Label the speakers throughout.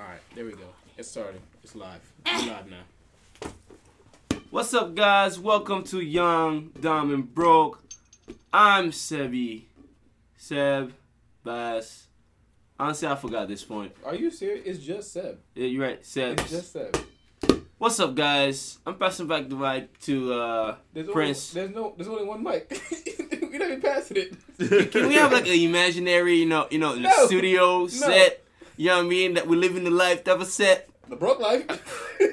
Speaker 1: All right, there we go. It's starting. It's live. It's live now.
Speaker 2: What's up, guys? Welcome to Young, Dumb, and Broke. I'm Sebi. Seb, Bass. Honestly, I forgot this point.
Speaker 1: Are you serious? It's just Seb.
Speaker 2: Yeah, you're right, Seb.
Speaker 1: It's just Seb.
Speaker 2: What's up, guys? I'm passing back the mic to uh,
Speaker 1: There's
Speaker 2: Prince.
Speaker 1: Only, there's no. There's only one mic. We're not even passing it.
Speaker 2: Can we have like an imaginary, you know, you know,
Speaker 1: No.
Speaker 2: studio set? You know what I mean? That we're living the life that was set.
Speaker 1: The broke life.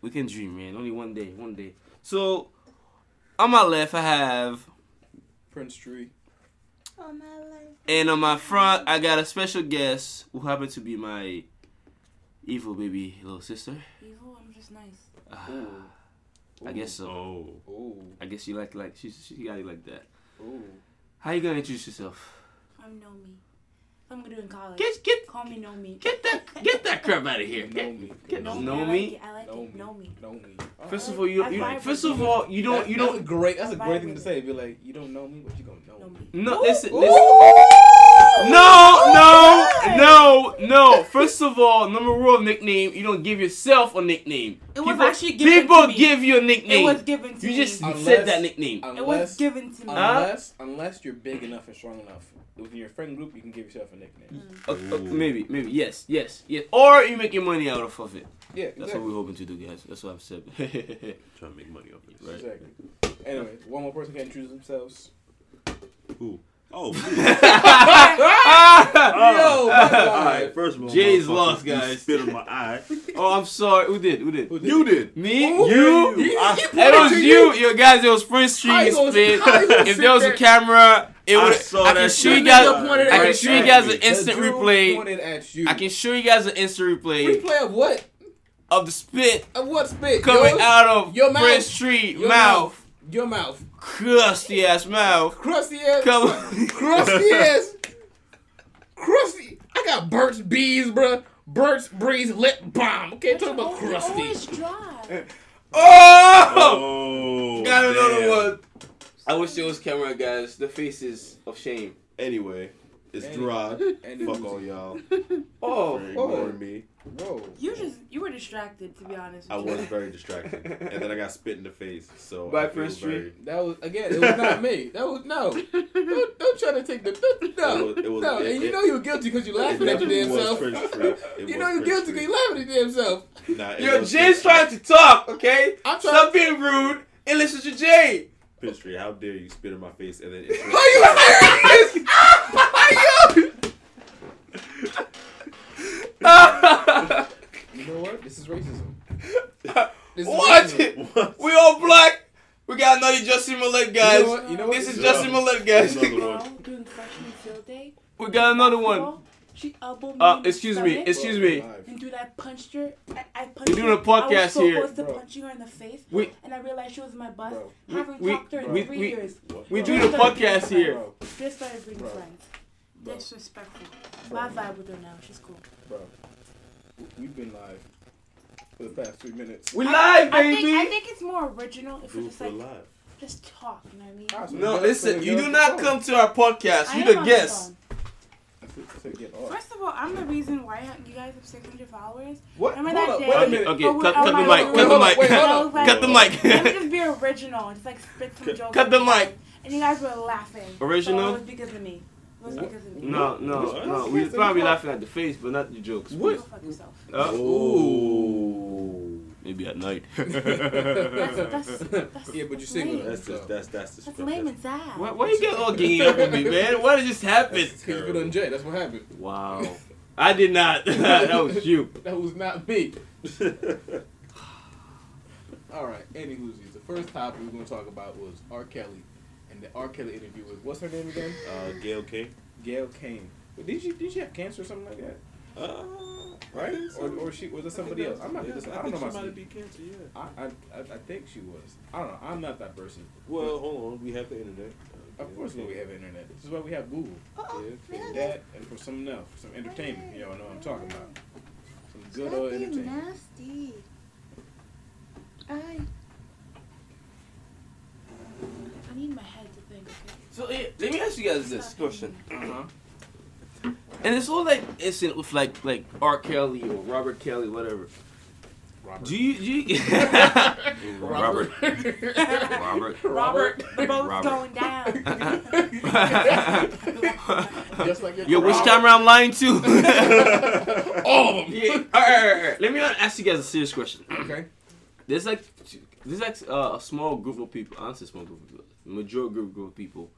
Speaker 2: We can dream, man. Only one day, one day. So, on my left, I have,
Speaker 1: Prince Tree.
Speaker 3: On my life.
Speaker 2: and on my front, I got a special guest who happened to be my evil baby little sister.
Speaker 3: Evil, I'm just nice.
Speaker 2: Ah,
Speaker 1: Ooh.
Speaker 2: I guess so.
Speaker 4: Oh.
Speaker 1: Ooh.
Speaker 2: I guess you like like she she got it like that.
Speaker 1: Ooh.
Speaker 2: How you gonna introduce yourself?
Speaker 3: I'm know me. I'm gonna do in college.
Speaker 2: Get get
Speaker 3: Call me know me.
Speaker 2: get that get that crap out of here.
Speaker 1: Know
Speaker 2: Get-
Speaker 1: me.
Speaker 2: get-
Speaker 1: know
Speaker 2: know
Speaker 3: I like
Speaker 2: me?
Speaker 3: it, I like
Speaker 1: Know
Speaker 3: it.
Speaker 1: me.
Speaker 3: Know me.
Speaker 2: First of
Speaker 1: uh-huh.
Speaker 2: all, you,
Speaker 3: I
Speaker 2: you
Speaker 3: vibe
Speaker 2: first of all you don't
Speaker 1: That-
Speaker 2: you don't
Speaker 1: a great. That's a great thing to say. Be like, you don't know me, but you gonna know
Speaker 3: Know
Speaker 1: me.
Speaker 3: me.
Speaker 2: no listen
Speaker 1: Ooh.
Speaker 2: listen. No, no, no, no. First of all, number one nickname. You don't give yourself a nickname.
Speaker 3: It was
Speaker 2: people,
Speaker 3: actually given
Speaker 2: people
Speaker 3: to me.
Speaker 2: give you a nickname.
Speaker 3: It was given to
Speaker 2: you
Speaker 3: me.
Speaker 2: You just
Speaker 1: Unless-
Speaker 2: said that nickname.
Speaker 3: it was
Speaker 1: Unless,
Speaker 3: given to me.
Speaker 2: Huh?
Speaker 1: unless, unless you're big enough and strong enough within your friend group, you can give yourself a nickname.
Speaker 2: Uh, uh, maybe, maybe, yes, yes, yes. Or you making money out of it.
Speaker 1: Yeah,
Speaker 2: That's what we're hoping to do, guys. That's what I've said.
Speaker 4: Trying to make money off this.
Speaker 2: Right.
Speaker 1: Exactly. Anyway, one more person can introduce themselves.
Speaker 4: Who? Oh,
Speaker 1: Yo.
Speaker 4: Alright, first of all,
Speaker 2: Jay's
Speaker 4: motherfucker,
Speaker 2: lost,
Speaker 4: you
Speaker 2: guys.
Speaker 4: Spit in my eye.
Speaker 2: oh, I'm sorry. Who did? Who did?
Speaker 1: Who did?
Speaker 4: You did.
Speaker 2: Me?
Speaker 1: Who?
Speaker 2: You?
Speaker 1: He-
Speaker 4: I-
Speaker 1: he
Speaker 2: It
Speaker 1: pointed
Speaker 2: was
Speaker 1: to
Speaker 2: you, yo guys. It was Prince
Speaker 1: How
Speaker 2: Street
Speaker 1: you gonna-
Speaker 2: spit.
Speaker 1: how you gonna
Speaker 2: If
Speaker 1: sit
Speaker 2: there was a
Speaker 1: there?
Speaker 2: camera, it
Speaker 4: I
Speaker 2: would.
Speaker 4: saw
Speaker 2: I
Speaker 4: that
Speaker 2: can show
Speaker 4: shit.
Speaker 2: you guys.
Speaker 1: nigga pointed
Speaker 2: I can
Speaker 1: at
Speaker 2: show you
Speaker 1: you.
Speaker 2: guys an
Speaker 1: The
Speaker 2: instant
Speaker 1: dude
Speaker 2: replay.
Speaker 1: Pointed at you.
Speaker 2: I can show you guys an instant replay
Speaker 1: replay of what?
Speaker 2: of the spit
Speaker 1: Of what spit?
Speaker 2: coming
Speaker 1: Yours?
Speaker 2: out of
Speaker 1: Your mouth.
Speaker 2: Prince Street
Speaker 1: Your
Speaker 2: mouth,
Speaker 1: Your mouth.
Speaker 2: Crusty ass mouth.
Speaker 1: Crusty ass.
Speaker 2: Come-
Speaker 1: Crusty ass. Crusty. I got Burt's Bees, bro. Burt's Breeze lip balm. Okay, talk about
Speaker 3: You're
Speaker 1: crusty.
Speaker 3: always dry.
Speaker 2: Oh!
Speaker 4: Oh.
Speaker 2: Got another
Speaker 4: damn.
Speaker 2: one. I wish there was camera, guys. The faces of shame.
Speaker 4: Anyway, it's
Speaker 1: Any-
Speaker 4: Gerard.
Speaker 1: any
Speaker 4: Fuck all y'all
Speaker 2: Oh,
Speaker 4: for
Speaker 1: oh.
Speaker 4: me.
Speaker 1: Whoa.
Speaker 3: You just you were distracted to be honest.
Speaker 4: I
Speaker 3: you.
Speaker 4: was very distracted, and then I got spit in the face. So
Speaker 2: By
Speaker 4: I
Speaker 2: Prince Street.
Speaker 4: very-
Speaker 1: That was again. It was not me. That was no. Don't, don't try to take the no.
Speaker 4: It was- it was-
Speaker 1: no,
Speaker 4: it-
Speaker 1: and you
Speaker 4: it-
Speaker 1: know you were guilty because
Speaker 4: you're
Speaker 1: laughing at your
Speaker 4: definitely
Speaker 1: damn
Speaker 4: was
Speaker 1: self.
Speaker 4: Prince Street. It
Speaker 1: You know you're guilty because you're laughing at your damn self.
Speaker 4: Nah, it
Speaker 2: Yo, Jay's trying to talk, okay?
Speaker 1: I'm trying.
Speaker 2: Stop being rude and listen to Jay.
Speaker 4: Prince Street. How dare you spit in my face and then?
Speaker 1: How you hilarious? You know what? This is racism. This is
Speaker 2: what?
Speaker 1: racism.
Speaker 4: What?
Speaker 2: we all black. We got another Jussie Smollett, guys.
Speaker 1: You know what? You know what?
Speaker 2: This is
Speaker 4: Yeah.
Speaker 2: Jussie Smollett, guys.
Speaker 4: Another
Speaker 3: Girl
Speaker 4: one.
Speaker 3: doing freshman field day.
Speaker 2: we got another one.
Speaker 3: She elbowed me.
Speaker 2: Uh, excuse me. Excuse me.
Speaker 3: And dude, I punched her. I, I punched
Speaker 2: We're doing
Speaker 3: her.
Speaker 2: a podcast
Speaker 3: I was so
Speaker 2: here.
Speaker 3: close to
Speaker 1: Bro.
Speaker 3: punching her in the face.
Speaker 2: We-
Speaker 3: and I realized she was my boss.
Speaker 1: Bro.
Speaker 3: Haven't
Speaker 2: We-
Speaker 3: talked to her in
Speaker 1: we-
Speaker 3: three
Speaker 2: we-
Speaker 3: years.
Speaker 4: What?
Speaker 2: We
Speaker 4: Bro.
Speaker 2: do the podcast here.
Speaker 1: Bro,
Speaker 3: Just started being
Speaker 1: Bro.
Speaker 3: friends.
Speaker 1: Bro.
Speaker 3: Disrespectful. But I vibe with her now. She's cool.
Speaker 1: bro. We've been live for the past three minutes.
Speaker 2: We
Speaker 3: I-
Speaker 2: live,
Speaker 3: I
Speaker 2: baby.
Speaker 3: think, I think it's more original if we
Speaker 4: Do
Speaker 3: just like
Speaker 4: live.
Speaker 3: just talk. You know what I mean?
Speaker 2: No, listen. You do not come to our podcast.
Speaker 3: I
Speaker 2: You
Speaker 3: am
Speaker 2: the guest.
Speaker 3: phone.
Speaker 1: phone. I said get off.
Speaker 3: First of all, I'm the reason why you guys have 600 followers.
Speaker 1: What?
Speaker 3: Remember
Speaker 1: Hold
Speaker 3: that
Speaker 1: up,
Speaker 3: day?
Speaker 1: Wait a
Speaker 2: Okay,
Speaker 1: minute.
Speaker 2: okay. Cut, cut the mic. Cut the mic.
Speaker 1: wait, hold up.
Speaker 2: Cut the mic.
Speaker 3: Let me just be original just like spit some jokes.
Speaker 2: Cut the
Speaker 3: at you guys.
Speaker 2: mic.
Speaker 3: And you guys were laughing.
Speaker 2: Original?
Speaker 3: So it was because of me. It was
Speaker 1: What?
Speaker 3: because of me.
Speaker 2: No, no,
Speaker 4: What?
Speaker 2: no. We probably laughing at the face, but not the jokes.
Speaker 1: What?
Speaker 3: Go fuck yourself.
Speaker 2: Uh,
Speaker 4: Oh.
Speaker 2: maybe at night.
Speaker 3: That's, that's, that's,
Speaker 1: Yeah, but you're
Speaker 3: that's
Speaker 1: single.
Speaker 3: lame.
Speaker 4: That's just that's that's the
Speaker 3: That's
Speaker 4: script.
Speaker 3: lame and sad.
Speaker 2: Why, why you get all ganging up on me, man? Why did this happen?
Speaker 4: That's
Speaker 1: Because you done Jay. That's what happened.
Speaker 2: Wow. I did not. that was you.
Speaker 1: That was not me. All right. Anywho's the first topic we are going to talk about was R. Kelly, and the R. Kelly interview was what's her name again?
Speaker 4: uh, Gayle King.
Speaker 1: Gail Kane. But did she did she have cancer or something like that?
Speaker 4: Uh,
Speaker 1: Right?
Speaker 4: So.
Speaker 1: Or, or she was it somebody else? I'm not.
Speaker 4: that-
Speaker 1: listen,
Speaker 4: yeah,
Speaker 1: I don't know
Speaker 4: think
Speaker 1: my
Speaker 4: she might have been cancer. Yeah.
Speaker 1: I, I, I I think she was. I don't know. I'm not that person.
Speaker 4: Well, hold on. We have the internet. Uh,
Speaker 1: Of course, we have internet. This is why we have Google.
Speaker 3: Uh-oh.
Speaker 1: Yeah, for that and for something else, for some entertainment. You all know what I'm talking about. Some good old
Speaker 3: That'd be
Speaker 1: entertainment.
Speaker 3: nasty. I. I need my head to think. Okay.
Speaker 2: So eh, let me ask you guys this question.
Speaker 1: Uh huh.
Speaker 2: And it's all like instant with like like R. Kelly or Robert Kelly, whatever.
Speaker 1: Robert.
Speaker 2: Do you, do you Robert Robert
Speaker 3: Robert, the boat's
Speaker 2: Robert.
Speaker 3: going down.
Speaker 1: Just like your
Speaker 2: Yo, which camera I'm lying to?
Speaker 1: All of them.
Speaker 2: yeah. All right, all right, all right. Let me ask you guys a serious question.
Speaker 1: Okay.
Speaker 2: There's like there's like uh, a small group of people. I don't small group of people. Major group, group of people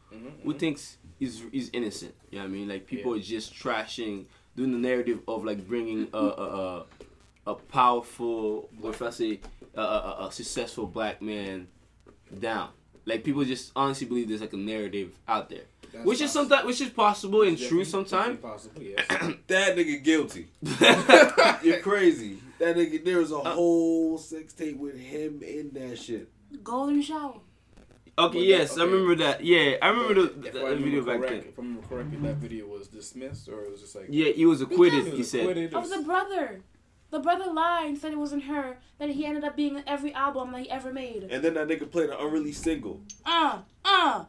Speaker 2: who thinks he's he's innocent. You know what I mean? Like people
Speaker 1: Yeah.
Speaker 2: are just trashing, doing the narrative of like bringing a a, a, a powerful, or if I say a, a, a successful black man down. Like people just honestly believe there's like a narrative out there,
Speaker 1: That's
Speaker 2: which is sometimes which is possible and true sometimes.
Speaker 1: Possible, yes.
Speaker 4: That nigga guilty. You're crazy. That nigga, there was a
Speaker 2: Uh,
Speaker 4: whole sex tape with him in that shit.
Speaker 3: Golden shower.
Speaker 2: Okay,
Speaker 1: But
Speaker 2: yes,
Speaker 1: that-
Speaker 2: I remember that. Yeah, I remember the,
Speaker 1: If
Speaker 2: the,
Speaker 1: I remember
Speaker 2: video back then.
Speaker 1: If I remember correctly, that video was dismissed, or it was just like
Speaker 2: Yeah, he was acquitted.
Speaker 3: Because-
Speaker 2: He said.
Speaker 1: acquitted or
Speaker 3: Of the brother. The brother lied and said it wasn't her. That he ended up being in every album that he ever made.
Speaker 4: And then that nigga played an unreleased single.
Speaker 3: Uh, uh.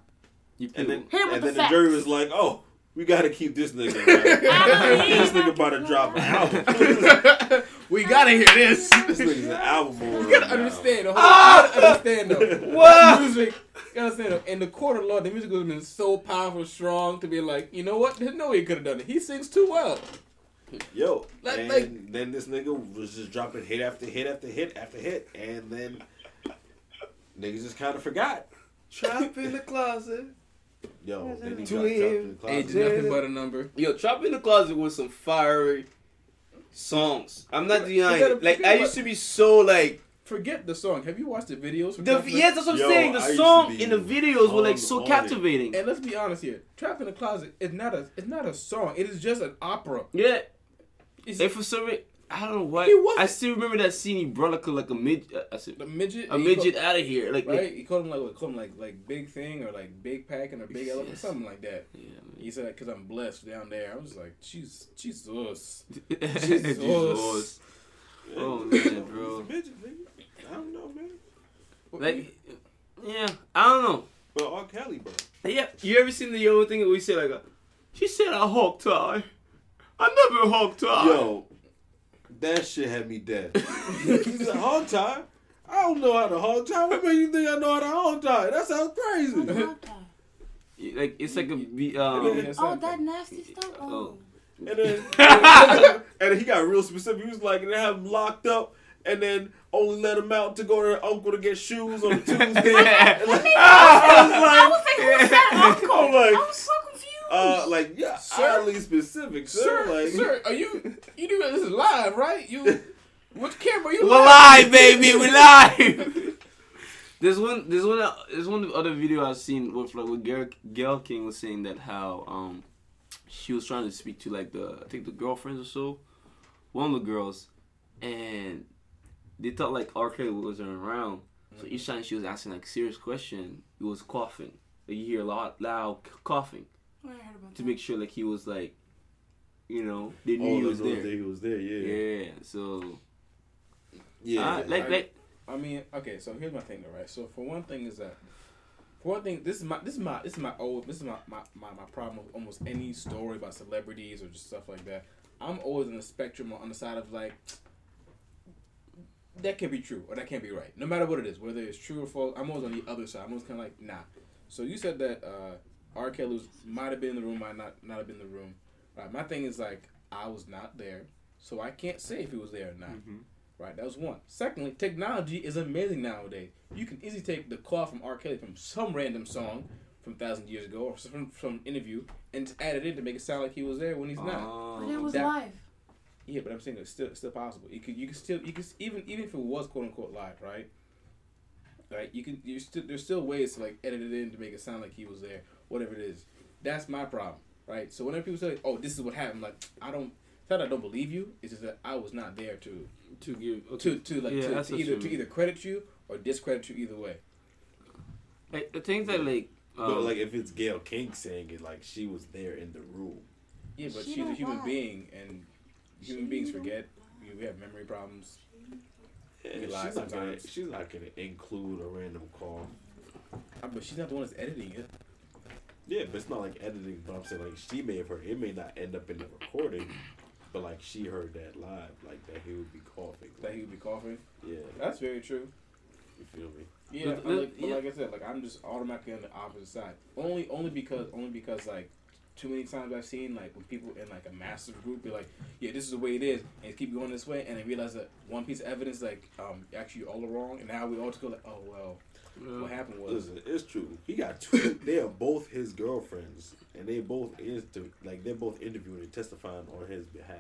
Speaker 2: You
Speaker 4: And then,
Speaker 3: Hit him with
Speaker 4: and
Speaker 3: the
Speaker 4: then the jury was like, oh, we gotta keep this nigga. around.
Speaker 3: I
Speaker 4: this
Speaker 3: believe
Speaker 4: nigga
Speaker 3: I
Speaker 4: about to drop an album.
Speaker 1: we gotta hear this.
Speaker 4: this nigga's an album boy.
Speaker 1: You gotta
Speaker 4: right now.
Speaker 1: understand. Hold on. Ah! You gotta understand though.
Speaker 2: What?
Speaker 1: Music. You gotta understand though. In the court of law, the music would have been so powerful, strong to be like, you know what? There's no way he could have done it. He sings too well.
Speaker 4: Yo,
Speaker 1: Like-
Speaker 4: and
Speaker 1: like-
Speaker 4: then this nigga was just dropping hit after hit after hit after hit, and then niggas just kind of forgot.
Speaker 2: Trapped in the closet.
Speaker 4: Yo, then he
Speaker 2: To
Speaker 4: got dropped in the closet.
Speaker 1: is nothing but a number.
Speaker 2: Yo, Trapped in the Closet was some fiery songs. I'm not
Speaker 1: You gotta-
Speaker 2: denying. Like
Speaker 1: gotta-
Speaker 2: I used to be so like
Speaker 1: Forget the song. Have you watched the videos? For
Speaker 2: the
Speaker 1: Trapped in
Speaker 2: yes, that's what I'm
Speaker 4: Yo,
Speaker 2: saying. The
Speaker 4: I
Speaker 2: song
Speaker 4: be
Speaker 2: and the videos were like so
Speaker 4: hung on it.
Speaker 2: captivating.
Speaker 1: And let's be honest here. Trapped in the Closet is not a it's not a song. It is just an opera.
Speaker 2: Yeah,
Speaker 1: It's
Speaker 2: and for some reason, I don't know why.
Speaker 1: He wasn't-
Speaker 2: I still remember that scene. He brought like a, like a midget. Uh, I said
Speaker 1: the midget.
Speaker 2: a midget
Speaker 1: called-
Speaker 2: out of here. Like,
Speaker 1: right?
Speaker 2: like
Speaker 1: He called him like what? Called him like like big thing or like big pack and a big elephant,
Speaker 2: Yes.
Speaker 1: something like that.
Speaker 2: yeah,
Speaker 1: He said that because I'm blessed down there. I was like, Jesus. Jesus.
Speaker 2: Jesus. Oh man, bro.
Speaker 4: Midget, nigga. I don't know, man.
Speaker 2: Like, yeah, I don't know.
Speaker 4: But R. Kelly, bro.
Speaker 2: Yeah, you ever seen the old thing that we say like, uh, she said I hog tie. I never hog tie.
Speaker 4: Yo, that shit had me dead. he said, hog tie? I don't know how to hog tie. What makes you think I know how to hog tie? That sounds crazy.
Speaker 3: Okay.
Speaker 2: like it's like a be- um.
Speaker 1: yeah.
Speaker 3: Oh, that nasty stuff? Oh.
Speaker 2: Oh.
Speaker 4: And then, and then he got real specific. He was like, and they have him locked up, and then only let him out to go to their uncle to get shoes on Tuesday. And like,
Speaker 3: I was like, who's that uncle?
Speaker 4: I'm like, uh, like yeah,
Speaker 1: Sir?
Speaker 4: oddly specific, sir.
Speaker 1: Sir,
Speaker 4: like,
Speaker 1: sir, are you you do this is live, right? You which camera you
Speaker 2: We're live, baby. We're live. There's one. There's one. There's one other video I've seen with like with Gayle, Gayle King was saying that how um she was trying to speak to like the I think the girlfriends or so, one of the girls, and they thought like R. Kelly wasn't around. So each time she was asking like serious question, he was coughing. Like you hear a lot loud coughing
Speaker 3: Oh, heard about
Speaker 2: to
Speaker 3: that.
Speaker 2: make sure like he was like, you know, they knew
Speaker 4: oh,
Speaker 2: he
Speaker 4: he
Speaker 2: was there.
Speaker 4: He was there, yeah,
Speaker 2: Yeah. So
Speaker 4: yeah.
Speaker 2: uh, like
Speaker 1: I-
Speaker 2: like
Speaker 1: I mean, okay, so here's my thing, though, right? So for one thing is that, for one thing, this is my this is my this is my old this is my my, my, my problem with almost any story about celebrities or just stuff like that. I'm always on the spectrum on the side of like that can be true or that can't be right. No matter what it is, whether it's true or false, I'm always on the other side. I'm always kind of like, nah. So you said that uh, R. Kelly was, might have been in the room, might not not have been in the room. Right. My thing is like I was not there, so I can't say if he was there or not. Mm-hmm. Right, that was one. Secondly, technology is amazing nowadays. You can easily take the call from R. Kelly from some random song from thousand years ago or from from interview and just add it in to make it sound like he was there when he's not.
Speaker 2: oh,
Speaker 3: But it was
Speaker 1: That-
Speaker 3: live.
Speaker 1: Yeah, but I'm saying it's still it's still possible. You could you can still you can even even if it was quote unquote live, right? Right, you can you still there's still ways to like edit it in to make it sound like he was there, whatever it is. That's my problem, right? So whenever people say, "Oh, this is what happened," like I don't. It's not that I don't believe you. It's just that I was not there to
Speaker 2: to give okay.
Speaker 1: to to like
Speaker 2: Yeah,
Speaker 1: to, to either to either credit you or discredit you either way.
Speaker 2: Like, the things that like
Speaker 4: But
Speaker 2: um,
Speaker 4: like if it's Gayle King saying it, like she was there in the room.
Speaker 1: Yeah, but
Speaker 3: She
Speaker 1: she's a human
Speaker 3: lie.
Speaker 1: being, and human
Speaker 3: She
Speaker 1: beings forget. We we have memory problems.
Speaker 4: Yeah,
Speaker 1: We
Speaker 4: she's
Speaker 1: lie
Speaker 4: not gonna.
Speaker 1: sometimes.
Speaker 4: She's not gonna include a random call.
Speaker 1: Uh, But she's not the one that's editing it.
Speaker 4: Yeah, but it's not like editing. But I'm saying like she may have heard. It may not end up in the recording, but like she heard that live, like that he would be coughing.
Speaker 1: That he would be coughing.
Speaker 4: Yeah,
Speaker 1: That's very true.
Speaker 4: you feel me?
Speaker 1: Yeah,
Speaker 2: But-
Speaker 1: but, like, but like I said, like I'm just automatically on the opposite side. Only, only because, only because like too many times I've seen like when people in like a massive group be like, yeah, this is the way it is, and keep going this way, and then realize that one piece of evidence like um actually all are wrong, and now we all just go like, oh well, what happened was
Speaker 4: Listen, it's true. He got two. they are both his girlfriends, and they both inter- like they're both interviewing and testifying on his behalf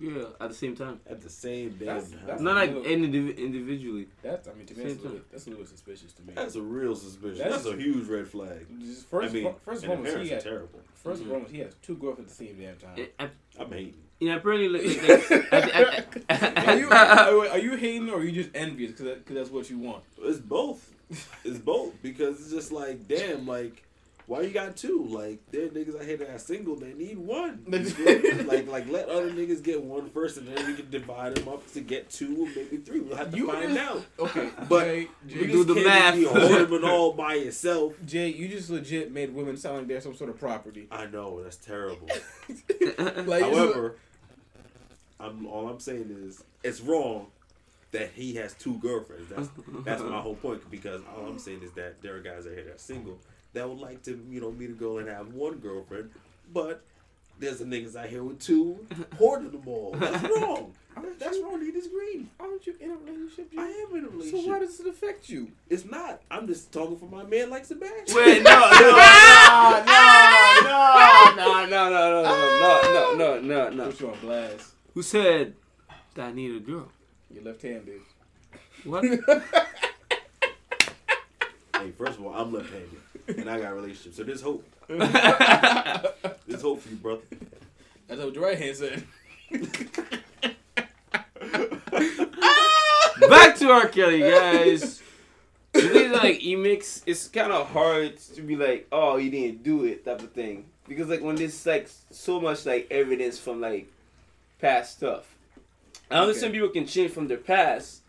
Speaker 2: Yeah, at the same time.
Speaker 4: at the same damn time.
Speaker 1: that's
Speaker 2: Not like
Speaker 1: little-
Speaker 2: indiv- individually.
Speaker 1: that's I mean to me that's a, little, that's a little suspicious to me.
Speaker 4: That's a real suspicion.
Speaker 1: That's-
Speaker 4: That's, a huge red flag.
Speaker 1: First,
Speaker 4: I mean,
Speaker 1: first of all, he
Speaker 4: parents
Speaker 1: had,
Speaker 4: terrible.
Speaker 1: first
Speaker 2: Mhm.
Speaker 1: of all, he has two girlfriends at the same damn time.
Speaker 2: And,
Speaker 4: I'm hating.
Speaker 2: and apparently, like, like, like, I- I- I-
Speaker 1: are you are, are you hating or are you just envious because that, 'cause that's what you want?
Speaker 4: It's both. It's both because it's just like, damn, like, why you got two? Like, there are niggas out here that are single. They need one. You feel me? like, like let other niggas get one first, and then we can divide them up to get two or maybe three. We'll have to
Speaker 1: You
Speaker 4: find
Speaker 1: just-
Speaker 4: out.
Speaker 1: Okay,
Speaker 4: But
Speaker 1: Jay,
Speaker 4: You
Speaker 1: Jay,
Speaker 2: do the math.
Speaker 4: You hold it all by yourself.
Speaker 1: Jay, you just legit made women sound like they're some sort of property.
Speaker 4: I know that's terrible.
Speaker 1: Like,
Speaker 4: However, I'm all I'm saying is it's wrong that he has two girlfriends. That's that's my whole point because all I'm saying is that there are guys out here that are single that would like to you know meet a girl and have one girlfriend, but there's the niggas out here with two hoarding them all. That's wrong. That's wrong. He disagree.
Speaker 1: aren't you in a relationship? Jay?
Speaker 4: I am in a relationship.
Speaker 1: So why does it affect you?
Speaker 4: it's not. I'm just talking for my man like Sebastian.
Speaker 2: Wait, no, no, no, no, no, no, no, no, no, no, no, no.
Speaker 1: Put you on blast.
Speaker 2: Who said that I need a girl?
Speaker 1: You're left-handed.
Speaker 2: What?
Speaker 4: Hey, first of all, I'm left-handed and I got a relationship, so there's hope. There's hope for you, brother.
Speaker 1: That's what your right hand said.
Speaker 2: Back to R. Kelly, guys. The thing is, like, emix, it's kind of hard to be like, oh, he didn't do it, type of thing. Because like when there's like so much like evidence from like past stuff. I understand people can change from their past,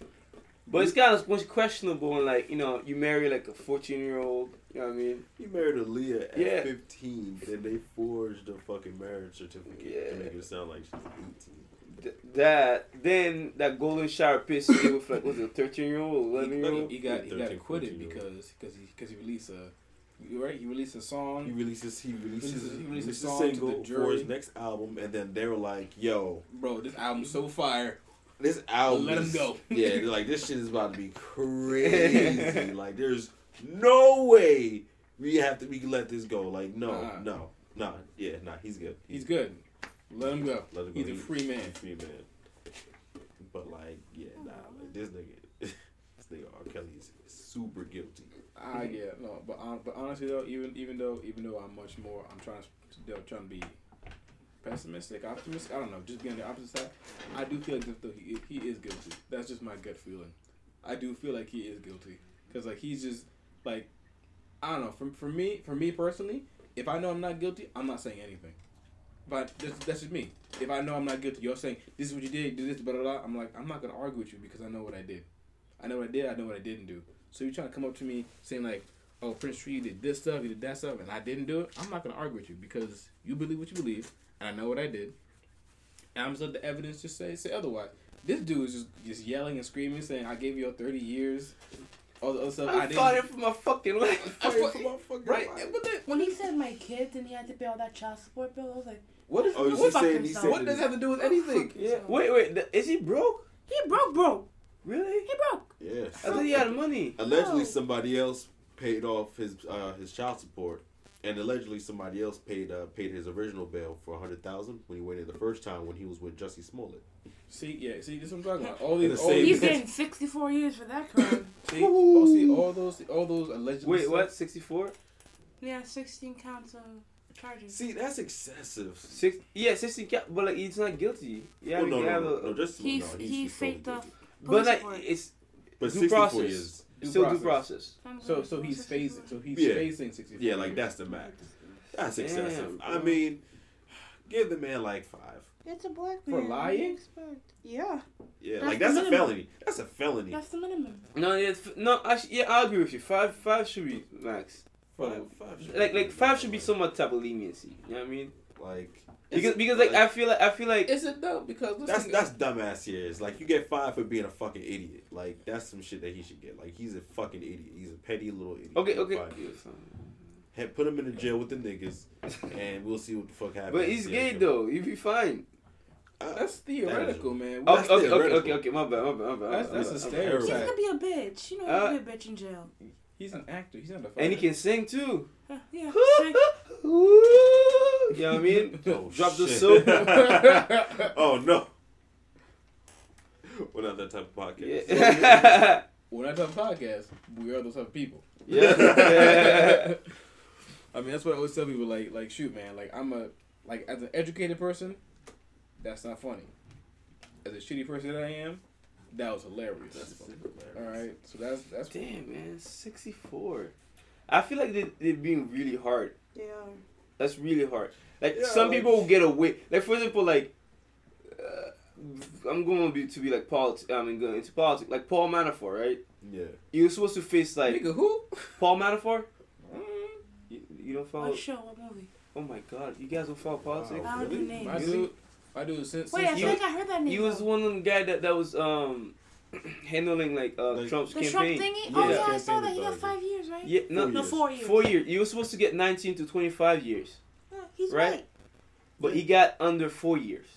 Speaker 2: but it's mm-hmm. kind of questionable when like you know you marry like a 14 year old. You know what I mean?
Speaker 4: He married Aaliyah at
Speaker 2: Yeah.
Speaker 4: 15, but then they forged a fucking marriage certificate
Speaker 2: Yeah.
Speaker 4: to make it sound like she's
Speaker 2: Th- that then that golden shower piss he did with like was it a 13 year old, eleven year old
Speaker 1: he got he got
Speaker 4: 13,
Speaker 1: acquitted
Speaker 4: 14 year old.
Speaker 1: because because he because he released a you right he released a song.
Speaker 4: He releases he releases,
Speaker 1: Releases- he a
Speaker 4: releases a
Speaker 1: song to the
Speaker 4: single for his next album, and then they were like, "Yo,
Speaker 1: Bro, this album's so fire.
Speaker 4: this album,
Speaker 1: Let him go.
Speaker 4: yeah, they're like this shit is about to be crazy. like, there's no way we have to we can let this go. Like, no, no, no, yeah, nah, he's good.
Speaker 1: He's good. Let him go.
Speaker 4: Let him go.
Speaker 1: He's a free man.
Speaker 4: free man. But like, yeah, nah, like this nigga, this nigga R. Kelly is super guilty.
Speaker 1: Ah, yeah, no, but um, but honestly though, even even though even though I'm much more, I'm trying to trying to be pessimistic, optimistic. I don't know, just be on the opposite side. I do feel like that though he he is guilty. That's just my gut feeling. I do feel like he is guilty because like he's just like I don't know. For for me, for me personally, if I know I'm not guilty, I'm not saying anything. But that's, that's just me. If I know I'm not guilty, you're saying this is what you did, do this, blah blah blah. I'm like I'm not gonna argue with you because I know what I did. I know what I did. I know what I didn't do. So you're trying to come up to me saying like, "Oh, Prince Tree you did this stuff, you did that stuff," and I didn't do it. I'm not gonna argue with you because you believe what you believe, and I know what I did. And I'm just let the evidence just say say otherwise. This dude is just just yelling and screaming, saying, "I gave you your 30 years." All the other stuff I
Speaker 2: I'm
Speaker 1: didn't.
Speaker 2: for my fucking life.
Speaker 1: I
Speaker 4: Fighting
Speaker 1: fu-
Speaker 4: for my fucking
Speaker 1: right,
Speaker 4: life.
Speaker 1: but then
Speaker 3: When he said my kids and he had to pay all that child support bill, I was like,
Speaker 1: what is
Speaker 4: Oh, you
Speaker 1: what,
Speaker 4: see, saying he
Speaker 1: what does that have to do with anything?
Speaker 2: Yeah. Wait, wait. Is he broke?
Speaker 3: he broke, broke.
Speaker 2: Really?
Speaker 3: He broke.
Speaker 4: Yeah.
Speaker 2: I thought he had money.
Speaker 4: Allegedly,
Speaker 3: No.
Speaker 4: somebody else paid off his uh, his child support, and allegedly somebody else paid uh, paid his original bail for a hundred thousand when he went in the first time when he was with Jussie Smollett.
Speaker 1: See, yeah, see, this is what I'm talking about. All
Speaker 4: The
Speaker 1: these, all
Speaker 4: same-
Speaker 3: He's getting 64 years for that crime.
Speaker 1: see, oh, see, all those, all those allegedly.
Speaker 2: Wait,
Speaker 1: stuff-
Speaker 2: what? 64?
Speaker 3: yeah, 16 counts of charges.
Speaker 4: See, that's excessive.
Speaker 2: Six? Yeah, 60. Ca- but like he's not guilty. Yeah,
Speaker 4: Well, no,
Speaker 2: you
Speaker 4: no,
Speaker 2: have
Speaker 4: no,
Speaker 2: a.
Speaker 4: no, just
Speaker 3: He-
Speaker 4: no, he's,
Speaker 3: he
Speaker 4: he's fully
Speaker 3: faked the-
Speaker 4: guilty.
Speaker 2: But like it's
Speaker 4: But
Speaker 2: due
Speaker 4: 64
Speaker 2: process.
Speaker 4: years.
Speaker 1: Due
Speaker 2: still
Speaker 1: process.
Speaker 2: due process.
Speaker 1: So, so he's
Speaker 3: 64.
Speaker 1: phasing. So he's
Speaker 4: Yeah.
Speaker 1: phasing 64.
Speaker 4: Yeah, like that's the max. That's
Speaker 2: Damn,
Speaker 4: excessive. I mean, give the man like five.
Speaker 3: It's a black man.
Speaker 1: For lying?
Speaker 3: What do you expect? Yeah,
Speaker 4: Yeah,
Speaker 3: That's
Speaker 4: like
Speaker 3: the
Speaker 4: that's a felony. That's a felony.
Speaker 3: that's the minimum.
Speaker 2: No, yeah, no. Actually, yeah, I agree with you. Five, five should be max.
Speaker 4: Five, five should
Speaker 2: Like
Speaker 4: be
Speaker 2: like five should be
Speaker 4: like-
Speaker 2: some type of leniency. You know what I mean?
Speaker 4: like
Speaker 2: Because because like I feel like I feel like
Speaker 1: Is it though? Because
Speaker 4: that's
Speaker 1: listen,
Speaker 4: that's dumbass years. Like you get five for being a fucking idiot. Like that's some shit that he should get. Like he's a fucking idiot. He's a petty little idiot.
Speaker 2: okay okay.
Speaker 4: Five years. Head- put him in the jail with the niggas, and we'll see what the fuck happens.
Speaker 2: But he's
Speaker 4: Yeah,
Speaker 2: gay though. You'll be fine.
Speaker 4: Uh,
Speaker 1: that's theoretical, man.
Speaker 2: Oh,
Speaker 4: That's
Speaker 2: okay, okay, okay,
Speaker 4: theoretical.
Speaker 2: okay, my bad, my bad, my bad.
Speaker 1: That's-
Speaker 2: my
Speaker 1: that's a stereotype.
Speaker 3: He
Speaker 1: Right.
Speaker 3: could be a bitch. You know, he
Speaker 2: Uh,
Speaker 3: could be a bitch in jail.
Speaker 1: He's an actor. He's not a.
Speaker 2: And he can sing too.
Speaker 3: Uh, yeah.
Speaker 2: Ooh, you know what I mean?
Speaker 4: Oh,
Speaker 2: Drop the soap.
Speaker 4: oh no. We're not that type of podcast.
Speaker 2: Yeah.
Speaker 1: We're not talking podcast. We are those type of people.
Speaker 2: yeah.
Speaker 1: I mean, that's what I always tell people. Like, like, shoot, man. Like, I'm a like as an educated person, that's not funny. As a shitty person that I am, that was hilarious.
Speaker 4: That's fucking hilarious.
Speaker 1: right, so that's that's
Speaker 2: Damn man, sixty four. I feel like they they're being really hard.
Speaker 3: Yeah.
Speaker 2: That's really hard. Like
Speaker 4: Yeah,
Speaker 2: some
Speaker 4: like-
Speaker 2: people will get away. Like for example, like uh, I'm going to be to be like politics. I mean, going into politics. Like Paul Manafort, right?
Speaker 4: Yeah.
Speaker 2: You're supposed to face like
Speaker 1: nigga who?
Speaker 2: Paul Manafort.
Speaker 1: Mm,
Speaker 2: You, you don't follow?
Speaker 3: What show? What movie?
Speaker 2: Oh my god, you guys don't follow politics.
Speaker 3: I don't do
Speaker 4: really?
Speaker 3: names.
Speaker 1: my dude, my dude. Since,
Speaker 3: Wait, I
Speaker 1: since
Speaker 3: feel like I heard that name.
Speaker 2: He was one of the guy that that was um handling like uh
Speaker 4: Like-
Speaker 2: Trump's
Speaker 3: The Trump
Speaker 2: campaign.
Speaker 3: thingy? Oh,
Speaker 2: Yeah.
Speaker 3: yeah, I saw that. He got five years, right?
Speaker 2: Yeah, no,
Speaker 4: Four
Speaker 3: No,
Speaker 4: years.
Speaker 3: four years.
Speaker 2: four years. He was supposed to get 19 to 25 years,
Speaker 3: Yeah, he's
Speaker 2: Right?
Speaker 3: right.
Speaker 2: but he got under four years.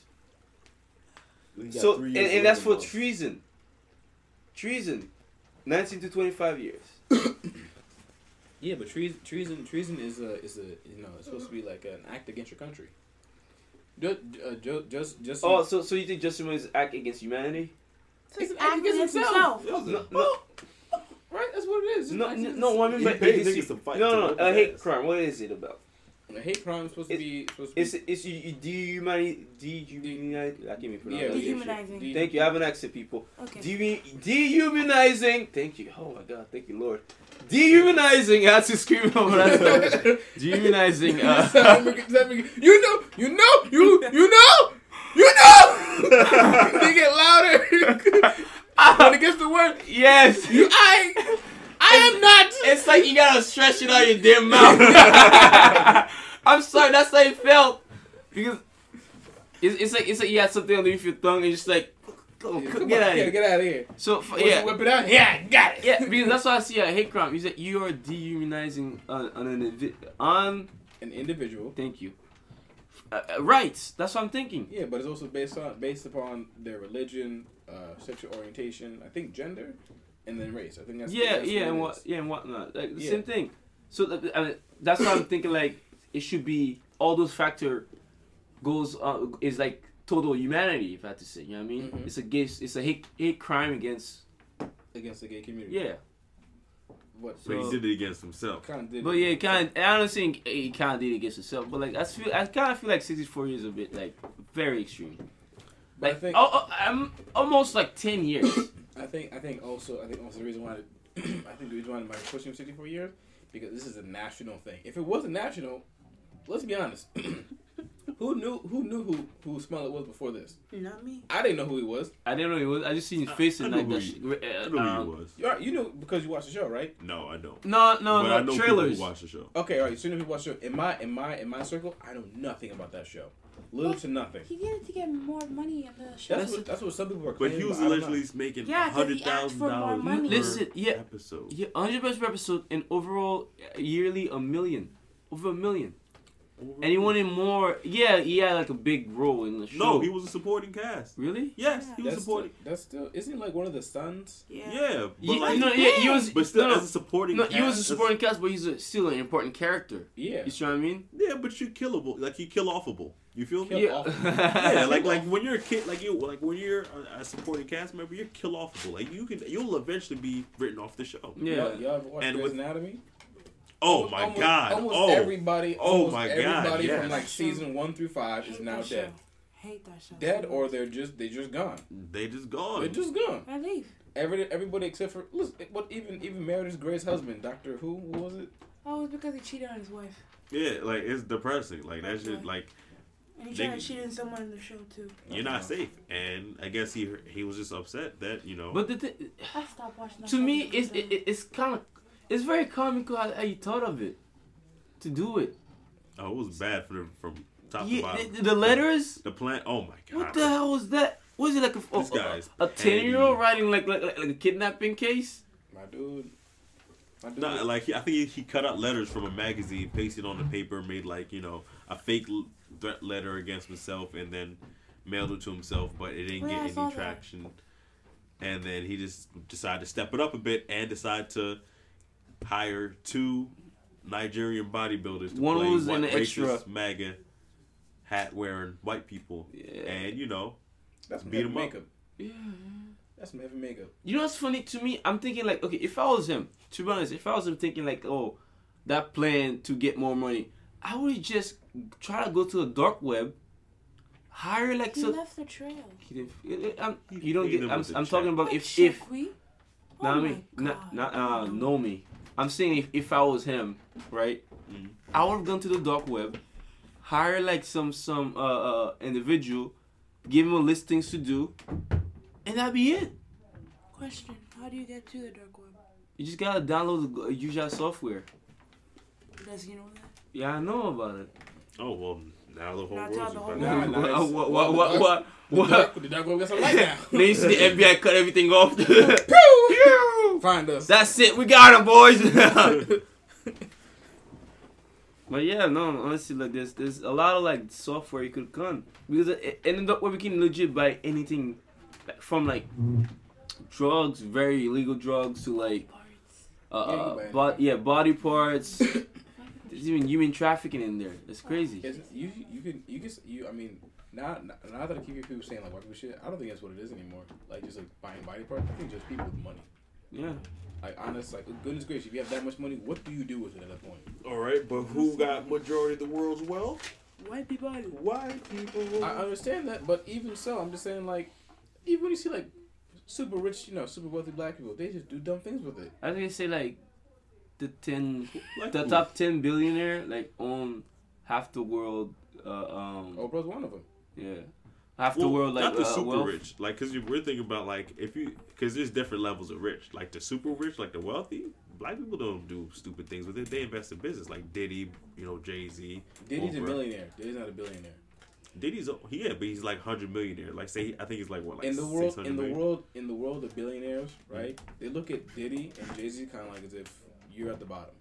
Speaker 4: Got
Speaker 2: So
Speaker 4: three
Speaker 2: and,
Speaker 4: years
Speaker 2: and that's for
Speaker 4: in
Speaker 2: treason. Treason, 19 to 25 years.
Speaker 1: yeah, but treason, treason, treason is a is a you know it's supposed to be like an act against your country. Just, uh, ju- just, just.
Speaker 2: Oh, so so you think Justin Williams act against humanity?
Speaker 3: So he's
Speaker 1: He's
Speaker 3: acting
Speaker 1: against
Speaker 3: against
Speaker 1: himself.
Speaker 3: himself.
Speaker 2: No, no,
Speaker 1: right? That's what it is.
Speaker 2: no,
Speaker 1: It's
Speaker 2: no,
Speaker 1: actually-
Speaker 2: no. What I mean
Speaker 4: He
Speaker 2: by
Speaker 4: paid
Speaker 2: agency-
Speaker 4: to fight
Speaker 2: no, no, no. A hate
Speaker 4: ass.
Speaker 2: crime. What is it about?
Speaker 1: A hate crime is supposed to be supposed to be.
Speaker 2: It's it's you, you dehumani dehumanize. I can't even pronounce
Speaker 1: yeah,
Speaker 2: that.
Speaker 3: Dehumanizing.
Speaker 1: de-
Speaker 2: Thank you. I have an accent, people.
Speaker 3: Okay.
Speaker 2: De- dehumanizing. Thank you. Oh my God. Thank you, Lord. Dehumanizing. I had to scream over that. dehumanizing.
Speaker 1: Does
Speaker 2: Uh,
Speaker 1: that make- does that make- you know, you know, you you know, you know. they get louder when it gets to word.
Speaker 2: Yes.
Speaker 1: You, I, I am not.
Speaker 2: It's like you gotta stretch it out your damn mouth. I'm sorry. That's how it felt because it's, it's like it's like you had something underneath your tongue and you're just like, go,
Speaker 1: Come
Speaker 2: get
Speaker 1: on,
Speaker 2: out of here.
Speaker 1: Get out of here.
Speaker 2: So f- yeah.
Speaker 1: whip it out. Yeah, got it.
Speaker 2: Yeah, because that's why I see a hate crime. Is that you are dehumanizing uh, an individual. On,
Speaker 1: An individual.
Speaker 2: thank you. Uh, uh, rights. That's what I'm thinking.
Speaker 1: Yeah, but it's also based on based upon their religion, uh, sexual orientation. I think gender, and then race. I think that's
Speaker 2: yeah,
Speaker 1: that's
Speaker 2: yeah,
Speaker 1: it
Speaker 2: and what, yeah, and whatnot. Like the
Speaker 1: Yeah.
Speaker 2: same thing. So I mean, that's why I'm thinking like it should be all those factor goes uh, is like total humanity. If I had to say, you know what I mean?
Speaker 1: Mhm.
Speaker 2: It's against it's a hate hate crime against
Speaker 1: against the gay community.
Speaker 2: yeah.
Speaker 1: What?
Speaker 4: But
Speaker 2: So-
Speaker 4: he did it against himself.
Speaker 1: Kind of did.
Speaker 2: But yeah, kind of. I don't think he kind of did it against himself. But like I feel I kind of feel like 64 years is a bit like very extreme.
Speaker 1: But
Speaker 2: Like
Speaker 1: I think
Speaker 2: oh, oh, I'm almost like 10 years.
Speaker 1: I think I think also I think also the reason why I think the reason why I'm pushing sixty four years because this is a national thing. If it wasn't national, let's be honest. who knew who knew who who Smollett was before this?
Speaker 3: Not me.
Speaker 1: I didn't know who he was.
Speaker 2: I didn't know he was. I just seen his face
Speaker 4: I
Speaker 2: and
Speaker 4: know
Speaker 2: like that.
Speaker 4: he-
Speaker 2: shit.
Speaker 4: I
Speaker 2: Uh,
Speaker 4: know
Speaker 2: um,
Speaker 4: who he was.
Speaker 1: You are, you know because you watched the show, right?
Speaker 4: No, I don't.
Speaker 2: No, no,
Speaker 4: but I
Speaker 2: no
Speaker 4: know
Speaker 2: trailers.
Speaker 4: people who watch the show.
Speaker 1: Okay, all right. So you know who watched the show. In my in my in my circle, I know nothing about that show. Little to nothing.
Speaker 3: He did it to get more money in the show.
Speaker 1: That's what that's what some people are
Speaker 4: But he was
Speaker 1: I don't
Speaker 4: allegedly making
Speaker 3: Yeah,
Speaker 4: a
Speaker 3: 'cause
Speaker 4: hundred
Speaker 3: he asked
Speaker 4: thousand
Speaker 3: for more
Speaker 4: dollars
Speaker 3: money.
Speaker 4: per
Speaker 2: Listen, yeah,
Speaker 4: episode.
Speaker 2: yeah, 100 best per episode and overall uh, yearly a million, over a million. And he wanted more. Yeah, he had like a big role in the show.
Speaker 4: No, he was a supporting cast.
Speaker 2: really.
Speaker 4: Yes,
Speaker 3: Yeah.
Speaker 4: he was
Speaker 1: That's
Speaker 4: supporting.
Speaker 1: still, that's still isn't he like one of the sons?
Speaker 3: Yeah.
Speaker 4: Yeah, but
Speaker 2: Yeah,
Speaker 4: like,
Speaker 2: no, yeah, he was.
Speaker 4: but still
Speaker 2: no,
Speaker 4: as a supporting.
Speaker 2: no,
Speaker 4: cast,
Speaker 2: he was a supporting cast, but he's a, still an important character.
Speaker 1: Yeah.
Speaker 2: You see what I mean?
Speaker 4: Yeah, but you're killable. Like you kill offable. You feel me?
Speaker 1: Kill off.
Speaker 4: yeah, like like when you're a kid, like you like when you're a, a supporting cast member, you're kill offable. Like you can, you'll eventually be written off the show.
Speaker 2: yeah.
Speaker 1: Y'all, y'all ever watched
Speaker 4: And
Speaker 1: Grey's
Speaker 4: with-
Speaker 1: Anatomy?
Speaker 4: Oh
Speaker 1: Almost-
Speaker 4: my
Speaker 1: almost-
Speaker 4: god!
Speaker 1: Almost
Speaker 4: oh,
Speaker 1: everybody.
Speaker 4: Oh
Speaker 1: almost
Speaker 4: my God,
Speaker 1: Everybody
Speaker 4: yes.
Speaker 1: from like season one through five is now dead.
Speaker 3: Hate that show.
Speaker 1: Dead or they're just they just gone.
Speaker 4: they just gone.
Speaker 1: They're just gone.
Speaker 3: I leave.
Speaker 1: Every everybody except for listen, what even even Meredith Grey's husband, Doctor Who, who was it?
Speaker 3: Oh, it's because he cheated on his wife.
Speaker 4: yeah, like it's depressing. Like that shit.
Speaker 3: Okay.
Speaker 4: Like
Speaker 3: And he
Speaker 4: They-
Speaker 3: tried to cheat someone in the show too.
Speaker 4: you're not safe. And I guess he he was just upset that you know.
Speaker 2: But the thi-
Speaker 3: I stopped watching that
Speaker 2: to me, it's it, it- it's kind of it's very comical how, how you thought of it. to do it.
Speaker 4: Oh, it was bad for them from top to
Speaker 2: Yeah,
Speaker 4: bottom.
Speaker 2: the, the letters.
Speaker 4: The plan. Oh my god.
Speaker 2: What the hell was that? Was it like a
Speaker 4: This guy's
Speaker 2: a ten year old writing like, like like like a kidnapping case?
Speaker 1: My dude. My dude.
Speaker 4: Not like he, I think he, he cut out letters from a magazine, pasted on the paper, made like you know a fake l- threat letter against himself, and then mailed it to himself, but it didn't
Speaker 3: yeah,
Speaker 4: get
Speaker 3: saw
Speaker 4: any
Speaker 3: that.
Speaker 4: traction. And then he just decided to step it up a bit and decide to hire two Nigerian bodybuilders to
Speaker 2: One
Speaker 4: play
Speaker 2: was
Speaker 4: white,
Speaker 2: an extra.
Speaker 4: racist MAGA hat wearing white people,
Speaker 2: Yeah.
Speaker 4: and you know
Speaker 1: That's some
Speaker 4: beat
Speaker 1: heavy
Speaker 4: him up.
Speaker 1: makeup.
Speaker 2: Yeah.
Speaker 1: That's some heavy makeup.
Speaker 2: You know what's funny to me? I'm thinking like, okay, if I was him, to be honest, if I was him thinking like, oh, that plan to get more money, I would just try to go to the dark web, hire like
Speaker 3: He
Speaker 2: some.
Speaker 3: left the trail.
Speaker 2: He didn't- it- it- I'm-
Speaker 4: He
Speaker 2: you don't get. I'm, I'm talking about
Speaker 3: Wait,
Speaker 2: if if
Speaker 3: Shaqui? Oh
Speaker 2: Not
Speaker 3: my
Speaker 2: me. Not,
Speaker 3: God.
Speaker 2: not uh,
Speaker 3: No.
Speaker 2: know me. I'm saying if, if I was him, right?
Speaker 4: Mhm.
Speaker 2: I would have gone to the dark web, hire like some some uh, uh individual, give him a list things to do, and that'd be it.
Speaker 3: Question: How do you get to the dark web?
Speaker 2: You just gotta download the uh, use that software.
Speaker 3: Does he know that?
Speaker 2: Yeah, I know about it.
Speaker 4: oh well now the whole
Speaker 3: Now
Speaker 4: world's
Speaker 3: tell the whole
Speaker 4: about
Speaker 1: Nah,
Speaker 4: that.
Speaker 2: what, what, what, what, what,
Speaker 1: The
Speaker 2: what?
Speaker 1: dark, the dark web some light now.
Speaker 2: then you see the FBI cut everything off.
Speaker 1: Find us.
Speaker 2: That's it. We got him, boys. But yeah, no, honestly, like there's there's a lot of like software you could come because it, it ended up where we can legit buy anything, from like drugs, very illegal drugs to like
Speaker 3: Parts.
Speaker 2: uh,
Speaker 1: Yeah,
Speaker 2: uh bo- yeah body parts. There's even human trafficking in there. It's crazy.
Speaker 1: It's, you you can you can you I mean now now that I keep hearing people saying like white people shit, I don't think that's what it is anymore. Like just like buying body parts. I think just people with money.
Speaker 2: Yeah,
Speaker 1: Like honest, like goodness gracious, if you have that much money, what do you do with it at that point?
Speaker 4: All right, but who got majority of the world's wealth?
Speaker 3: White people.
Speaker 4: White people.
Speaker 1: I understand that, but even so, I'm just saying like even when you see like super rich, you know, super wealthy black people, they just do dumb things with it.
Speaker 2: I think they say like the ten,
Speaker 4: Like
Speaker 2: the
Speaker 4: who?
Speaker 2: top ten billionaire like own half the world. Uh, um,
Speaker 1: Oprah's one of them.
Speaker 2: yeah, half the world like
Speaker 4: not the
Speaker 2: uh,
Speaker 4: super
Speaker 2: wealth.
Speaker 4: rich, like because we're thinking about like if you because there's different levels of rich. Like the super rich, like the wealthy, black people don't do stupid things with it. They invest in business, like Diddy, you know, Jay Z.
Speaker 1: Diddy's a
Speaker 4: Oprah.
Speaker 1: millionaire. Diddy's not a billionaire.
Speaker 4: Diddy's a, yeah, but he's like hundred millionaire. Like say, I think he's like what like
Speaker 1: in the world, in the
Speaker 4: million?
Speaker 1: world, in the world of billionaires, right? They look at Diddy and Jay Z kind of like as if you're at the bottom.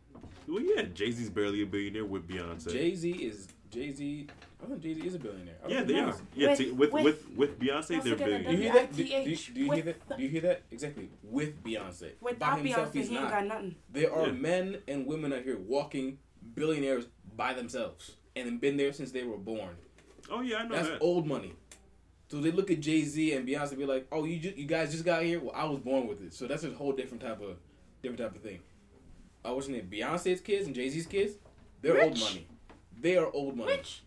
Speaker 4: Well, yeah, Jay Z's barely a billionaire with Beyonce.
Speaker 1: Jay Z is Jay Z. I think Jay Z is a billionaire. I
Speaker 4: yeah, they
Speaker 1: think
Speaker 4: are. Yeah,
Speaker 3: With-
Speaker 4: t- with, with
Speaker 3: with-
Speaker 4: with Beyonce, they're
Speaker 3: forget
Speaker 4: billionaires.
Speaker 1: Do you hear that? Do, do,
Speaker 3: W-I-T-H,
Speaker 1: do you hear that? Do you hear that? Exactly. With Beyonce.
Speaker 3: Without
Speaker 1: By himself,
Speaker 3: Beyonce,
Speaker 1: he's
Speaker 3: he ain't
Speaker 1: not.
Speaker 3: got nothing.
Speaker 1: There are
Speaker 4: Yeah.
Speaker 1: men and women out here walking billionaires by themselves and have been there since they were born.
Speaker 4: Oh yeah, I know
Speaker 1: That's
Speaker 4: that.
Speaker 1: old money. So they look at Jay Z and Beyonce and be like, "Oh, you just, you guys just got here. Well, I was born with it." So that's a whole different type of different type of thing. Uh, what's your name? Beyonce's kids and Jay Z's kids. They're old money. They are old money.
Speaker 3: Rich.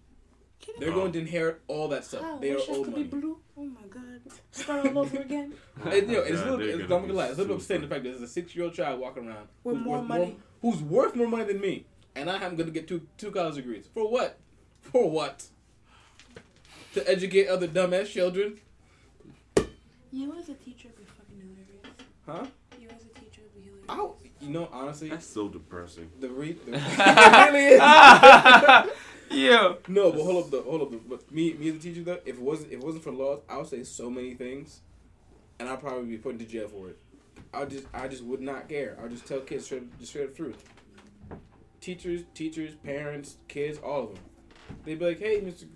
Speaker 1: They're going to inherit all that stuff.
Speaker 3: I
Speaker 1: they are
Speaker 3: wish I
Speaker 1: old
Speaker 3: could
Speaker 1: money.
Speaker 3: be blue. Oh my god. Start all over again.
Speaker 1: And, you know, it's a
Speaker 4: God,
Speaker 1: little,
Speaker 4: they're
Speaker 1: it's,
Speaker 4: gonna
Speaker 1: I'm gonna lie. It's a little upsetting the fact that there's a six year old child walking around
Speaker 3: With more
Speaker 1: worth
Speaker 3: money.
Speaker 1: who's worth more money than me, and I'm gonna get two two college degrees for what? For what? To educate other dumbass children,
Speaker 3: You as a teacher would be fucking hilarious.
Speaker 1: huh?
Speaker 3: You as a teacher would be hilarious.
Speaker 1: I, you know, honestly,
Speaker 4: That's so depressing.
Speaker 1: the re- the, it really is.
Speaker 2: yeah.
Speaker 1: No, but hold up, though. Hold up. But me, me as a teacher, though, if it wasn't, if it wasn't for laws, I would say so many things, and I'd probably be put into jail for it. I just, I just would not care. I'll just tell kids straight, just straight up truth. Teachers, teachers, parents, kids, all of them. They'd be like, "Hey, Mr.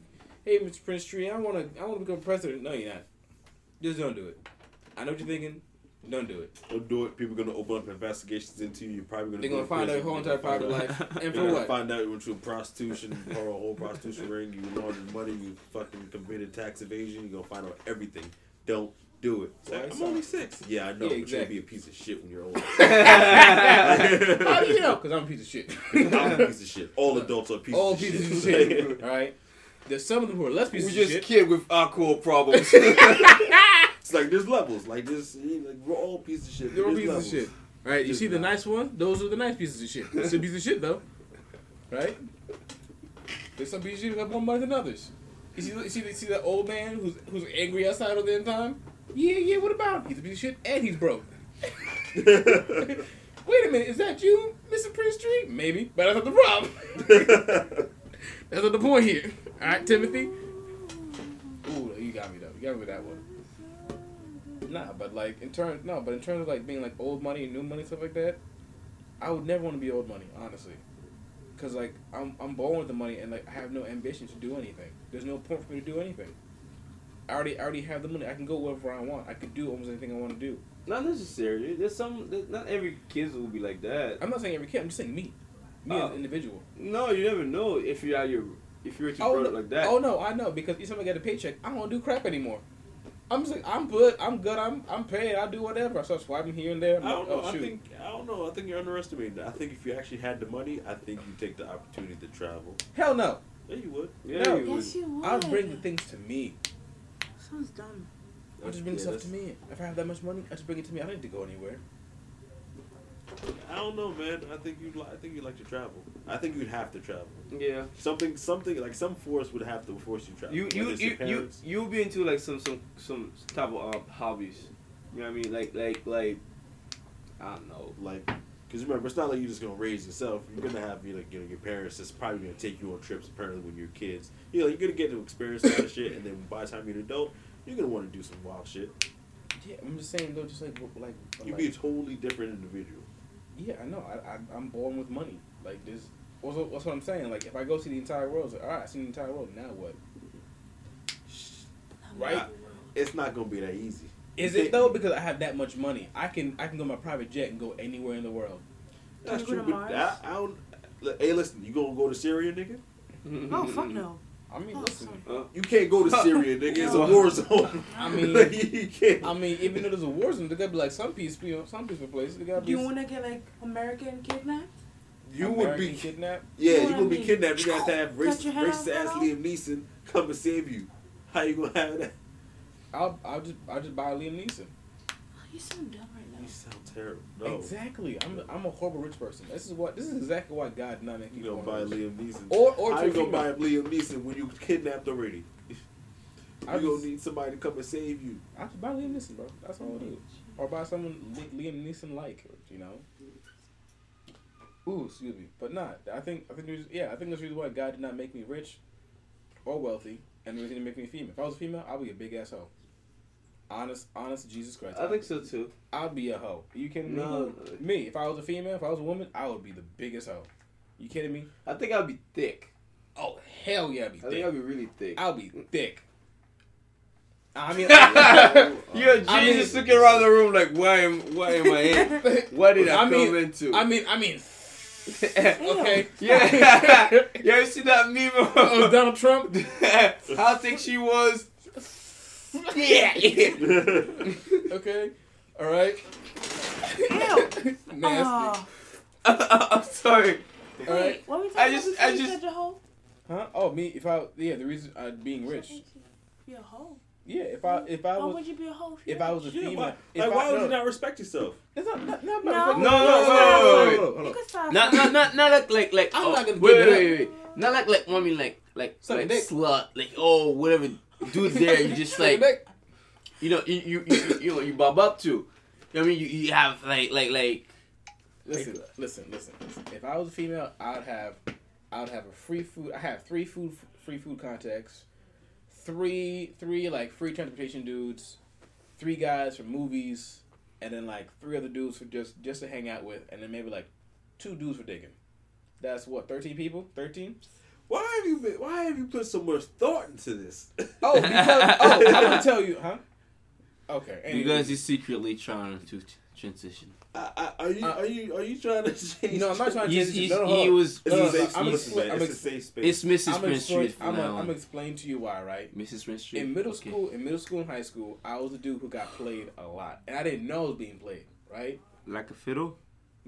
Speaker 1: Hey, Mr. Prince Tree, I want to, I want to become president." No, you're not. Just don't do it. I know what you're thinking. Don't do it.
Speaker 4: Don't do it. People are gonna open up investigations into you. You're probably gonna.
Speaker 1: They're gonna find out your whole entire private life, and for what?
Speaker 4: find out you went to a prostitution or a whole prostitution ring. You laundered money. You fucking committed tax evasion. You're gonna find out everything. Don't do it. I'm only six. Yeah, I know.
Speaker 1: Yeah,
Speaker 4: but
Speaker 1: exactly.
Speaker 4: you'll be a piece of shit when you're old.
Speaker 1: How do you know? Because I'm a piece of shit.
Speaker 4: I'm a piece of shit. All adults are pieces
Speaker 1: All
Speaker 4: of shit.
Speaker 1: All pieces
Speaker 4: shit.
Speaker 1: of shit. All right. There's some of them who are less pieces
Speaker 2: We
Speaker 1: of
Speaker 2: just
Speaker 1: shit.
Speaker 2: kid with alcohol problems.
Speaker 4: It's like there's levels. Like this, like we're all pieces of shit.
Speaker 1: They're all pieces of
Speaker 4: levels.
Speaker 1: shit. All right. You see the nice one? Those are the nice pieces of shit. It's a piece of shit though. Right. There's some pieces of shit have more money than others. You see, you see, you see that old man who's who's angry outside all the damn time. Yeah, yeah. What about him? He's a piece of shit and he's broke. Wait a minute, is that you, Mr. Prince Tree? Maybe, but that's not the problem. that's not the point here. All right, Timothy. Ooh, you got me though. You got me with that one. Nah, but like in terms, no, but in terms of like being like old money and new money stuff like that, I would never want to be old money, honestly. Cause like I'm I'm born with the money and like I have no ambition to do anything. There's no point for me to do anything. I already I already have the money. I can go wherever I want. I can do almost anything I want to do.
Speaker 2: Not necessarily. There's some. there's- Not every kid will be like that.
Speaker 1: I'm not saying every kid. I'm just saying me, me as
Speaker 2: Oh.
Speaker 1: an individual.
Speaker 2: No, you never know if you're out your if you're to
Speaker 1: Oh no,
Speaker 2: like that.
Speaker 1: oh no, I know because each time I get a paycheck, I don't do crap anymore. I'm just like I'm good. I'm good. I'm I'm paid. I do whatever. I start swiping here and there. I'm
Speaker 4: I don't know.
Speaker 1: oh
Speaker 4: I think I don't know. I think you're underestimating that. I think if you actually had the money, I think you take the opportunity to travel.
Speaker 1: Hell no.
Speaker 4: Yeah, you would.
Speaker 2: yeah,
Speaker 1: No.
Speaker 2: you would.
Speaker 3: Yes, you would.
Speaker 1: I'll bring the things to me.
Speaker 3: Sounds dumb.
Speaker 1: I'll just bring
Speaker 4: Yeah,
Speaker 1: stuff
Speaker 4: that's-
Speaker 1: to me. If I have that much money, I just bring it to me. I don't need to go anywhere.
Speaker 4: I don't know, man. I think you. I think you like to travel. I think you'd have to travel.
Speaker 2: Yeah.
Speaker 4: Something, something like some force would have to force you to travel.
Speaker 2: You you you you
Speaker 4: parents.
Speaker 2: you'll be into like some some some type of um, hobbies. You know what I mean? Like like like I don't know.
Speaker 4: like because remember it's not like you're just gonna raise yourself you're gonna have you know, you know your parents that's probably gonna take you on trips apparently when you're kids you know you're gonna get to experience all that shit and then by the time you're an adult you're gonna want to do some wild shit
Speaker 1: Yeah, I'm just saying though, just like like,
Speaker 4: you'd
Speaker 1: like
Speaker 4: be a totally different individual
Speaker 1: yeah, I know. I, I I'm born with money. Like this. What's what, that's what I'm saying. Like if I go see the entire world, it's like, all right, I see the entire world. Now what? Right?
Speaker 4: it's not gonna be that easy
Speaker 1: Is
Speaker 4: You
Speaker 1: it though? Because I have that much money, I can I can go on my private jet and go anywhere in the world.
Speaker 4: that's true but I, I don't look, hey listen you gonna go to Syria nigga
Speaker 3: Oh fuck no.
Speaker 1: I mean,
Speaker 3: Oh,
Speaker 1: listen.
Speaker 3: sorry.
Speaker 4: you can't go to Syria nigga it's a war zone
Speaker 1: I mean-
Speaker 4: you can't
Speaker 1: I mean, even though there's a war zone, there gotta be like some peaceful, you know, some peaceful places. There gotta
Speaker 3: Do
Speaker 1: be
Speaker 3: you want to get like American kidnapped?
Speaker 4: you would
Speaker 1: American
Speaker 4: be
Speaker 1: kidnapped.
Speaker 4: Yeah,
Speaker 3: You
Speaker 4: you
Speaker 3: know
Speaker 4: gonna be
Speaker 3: mean?
Speaker 4: kidnapped. You got to have
Speaker 3: Cut
Speaker 4: race,
Speaker 3: your head
Speaker 4: racist
Speaker 3: off,
Speaker 4: ass. Liam Neeson come and save you. How you gonna have that?
Speaker 1: I'll I'll just I'll just buy Liam Neeson.
Speaker 3: Oh, you sound dumb right now.
Speaker 4: You sound terrible. No,
Speaker 1: Exactly. I'm I'm a horrible rich person. This is what this is exactly why God did not make
Speaker 4: you
Speaker 1: me
Speaker 4: gonna buy
Speaker 1: rich.
Speaker 4: Liam Neeson.
Speaker 1: Or or
Speaker 4: How
Speaker 1: to
Speaker 4: you
Speaker 1: a
Speaker 4: gonna buy. Liam Neeson when you kidnapped already? You
Speaker 1: I
Speaker 4: gonna need somebody to come and save you.
Speaker 1: I just buy Liam Neeson, bro. That's all it is. Or buy someone Li- Liam Neeson like, you know. Ooh, excuse me, but not. I think I think there's yeah. I think that's the reason why God did not make me rich or wealthy, and the reason to make me a female. If I was a female, I'd be a big ass hoe. Honest, honest, Jesus Christ.
Speaker 2: I think so too.
Speaker 1: I'd be a hoe. Are you kidding me?
Speaker 2: No.
Speaker 1: me? If I was a female, if I was a woman, I would be the biggest hoe. You kidding me?
Speaker 2: I think I'd be thick.
Speaker 1: Oh hell yeah, I'd be
Speaker 2: I think
Speaker 1: thick.
Speaker 2: I'll be really thick.
Speaker 1: I'll be thick. I mean,
Speaker 2: You're
Speaker 1: I
Speaker 2: Jesus
Speaker 1: mean-
Speaker 2: looking around the room like, why am why am I in? What did I,
Speaker 1: I mean-
Speaker 2: come into?
Speaker 1: I mean, I mean, okay.
Speaker 2: yeah. you ever see that meme
Speaker 1: Oh,
Speaker 2: of
Speaker 1: Donald Trump.
Speaker 2: how thick she was? Yeah.
Speaker 1: Okay. All right.
Speaker 3: Ew.
Speaker 1: Nasty.
Speaker 3: Oh,
Speaker 2: I'm sorry.
Speaker 1: All right.
Speaker 3: wait, what were we
Speaker 2: I just-
Speaker 3: about
Speaker 2: I just-
Speaker 3: said the hoe?
Speaker 1: Huh? Oh, me. If I yeah, the reason uh, being rich.
Speaker 3: Be a hoe.
Speaker 1: Yeah. If I if I
Speaker 3: Why
Speaker 1: was
Speaker 3: would you be a hoe? you're
Speaker 1: if I was a
Speaker 3: rich?
Speaker 4: Yeah,
Speaker 1: female.
Speaker 4: why,
Speaker 1: if
Speaker 4: like,
Speaker 1: I,
Speaker 4: why would
Speaker 1: no,
Speaker 4: you not respect yourself?
Speaker 1: It's not not, not
Speaker 3: No.
Speaker 1: about
Speaker 2: No, no, wait, wait, wait,
Speaker 1: hold on, hold
Speaker 3: You
Speaker 1: on.
Speaker 3: can stop.
Speaker 2: Not not not not like like like.
Speaker 1: I'm
Speaker 2: oh,
Speaker 1: not gonna
Speaker 2: wait,
Speaker 1: give
Speaker 2: wait,
Speaker 1: it
Speaker 2: wait, wait. Not like like woman like like
Speaker 1: Suck a
Speaker 2: like
Speaker 1: dick.
Speaker 2: slut like oh whatever dude there you just like you know you you you, you, you know you bob up to. You know what I mean you, you have like like like
Speaker 1: Listen, listen, listen, listen. If I was a female, I'd have, I'd have a free food. I have three food, free food contacts, three, three like free transportation dudes, three guys for movies, and then like three other dudes for just just to hang out with, and then maybe like two dudes for digging. That's what thirteen people, thirteen.
Speaker 4: Why have you been, Why have you put so much thought into this?
Speaker 1: Oh, because oh, I'm gonna tell you, huh? Okay, anyway.
Speaker 2: because he's secretly trying to t- transition.
Speaker 4: I, I, are you
Speaker 1: Uh,
Speaker 4: are you are you trying to change?
Speaker 1: No, I'm not trying to change.
Speaker 2: he's,
Speaker 1: no, no,
Speaker 2: he was
Speaker 4: It's
Speaker 1: No, no, I'm
Speaker 4: space,
Speaker 1: expl- I'm
Speaker 4: It's a safe space.
Speaker 2: it's Mrs.
Speaker 1: I'm
Speaker 2: Prince Street
Speaker 1: I'm,
Speaker 2: now
Speaker 1: a, I'm explaining to you why, right?
Speaker 2: Mrs. Prince Street.
Speaker 1: In middle
Speaker 2: Okay.
Speaker 1: school, in middle school and high school, I was a dude who got played a lot, and I didn't know I was being played. Right?
Speaker 2: like a fiddle.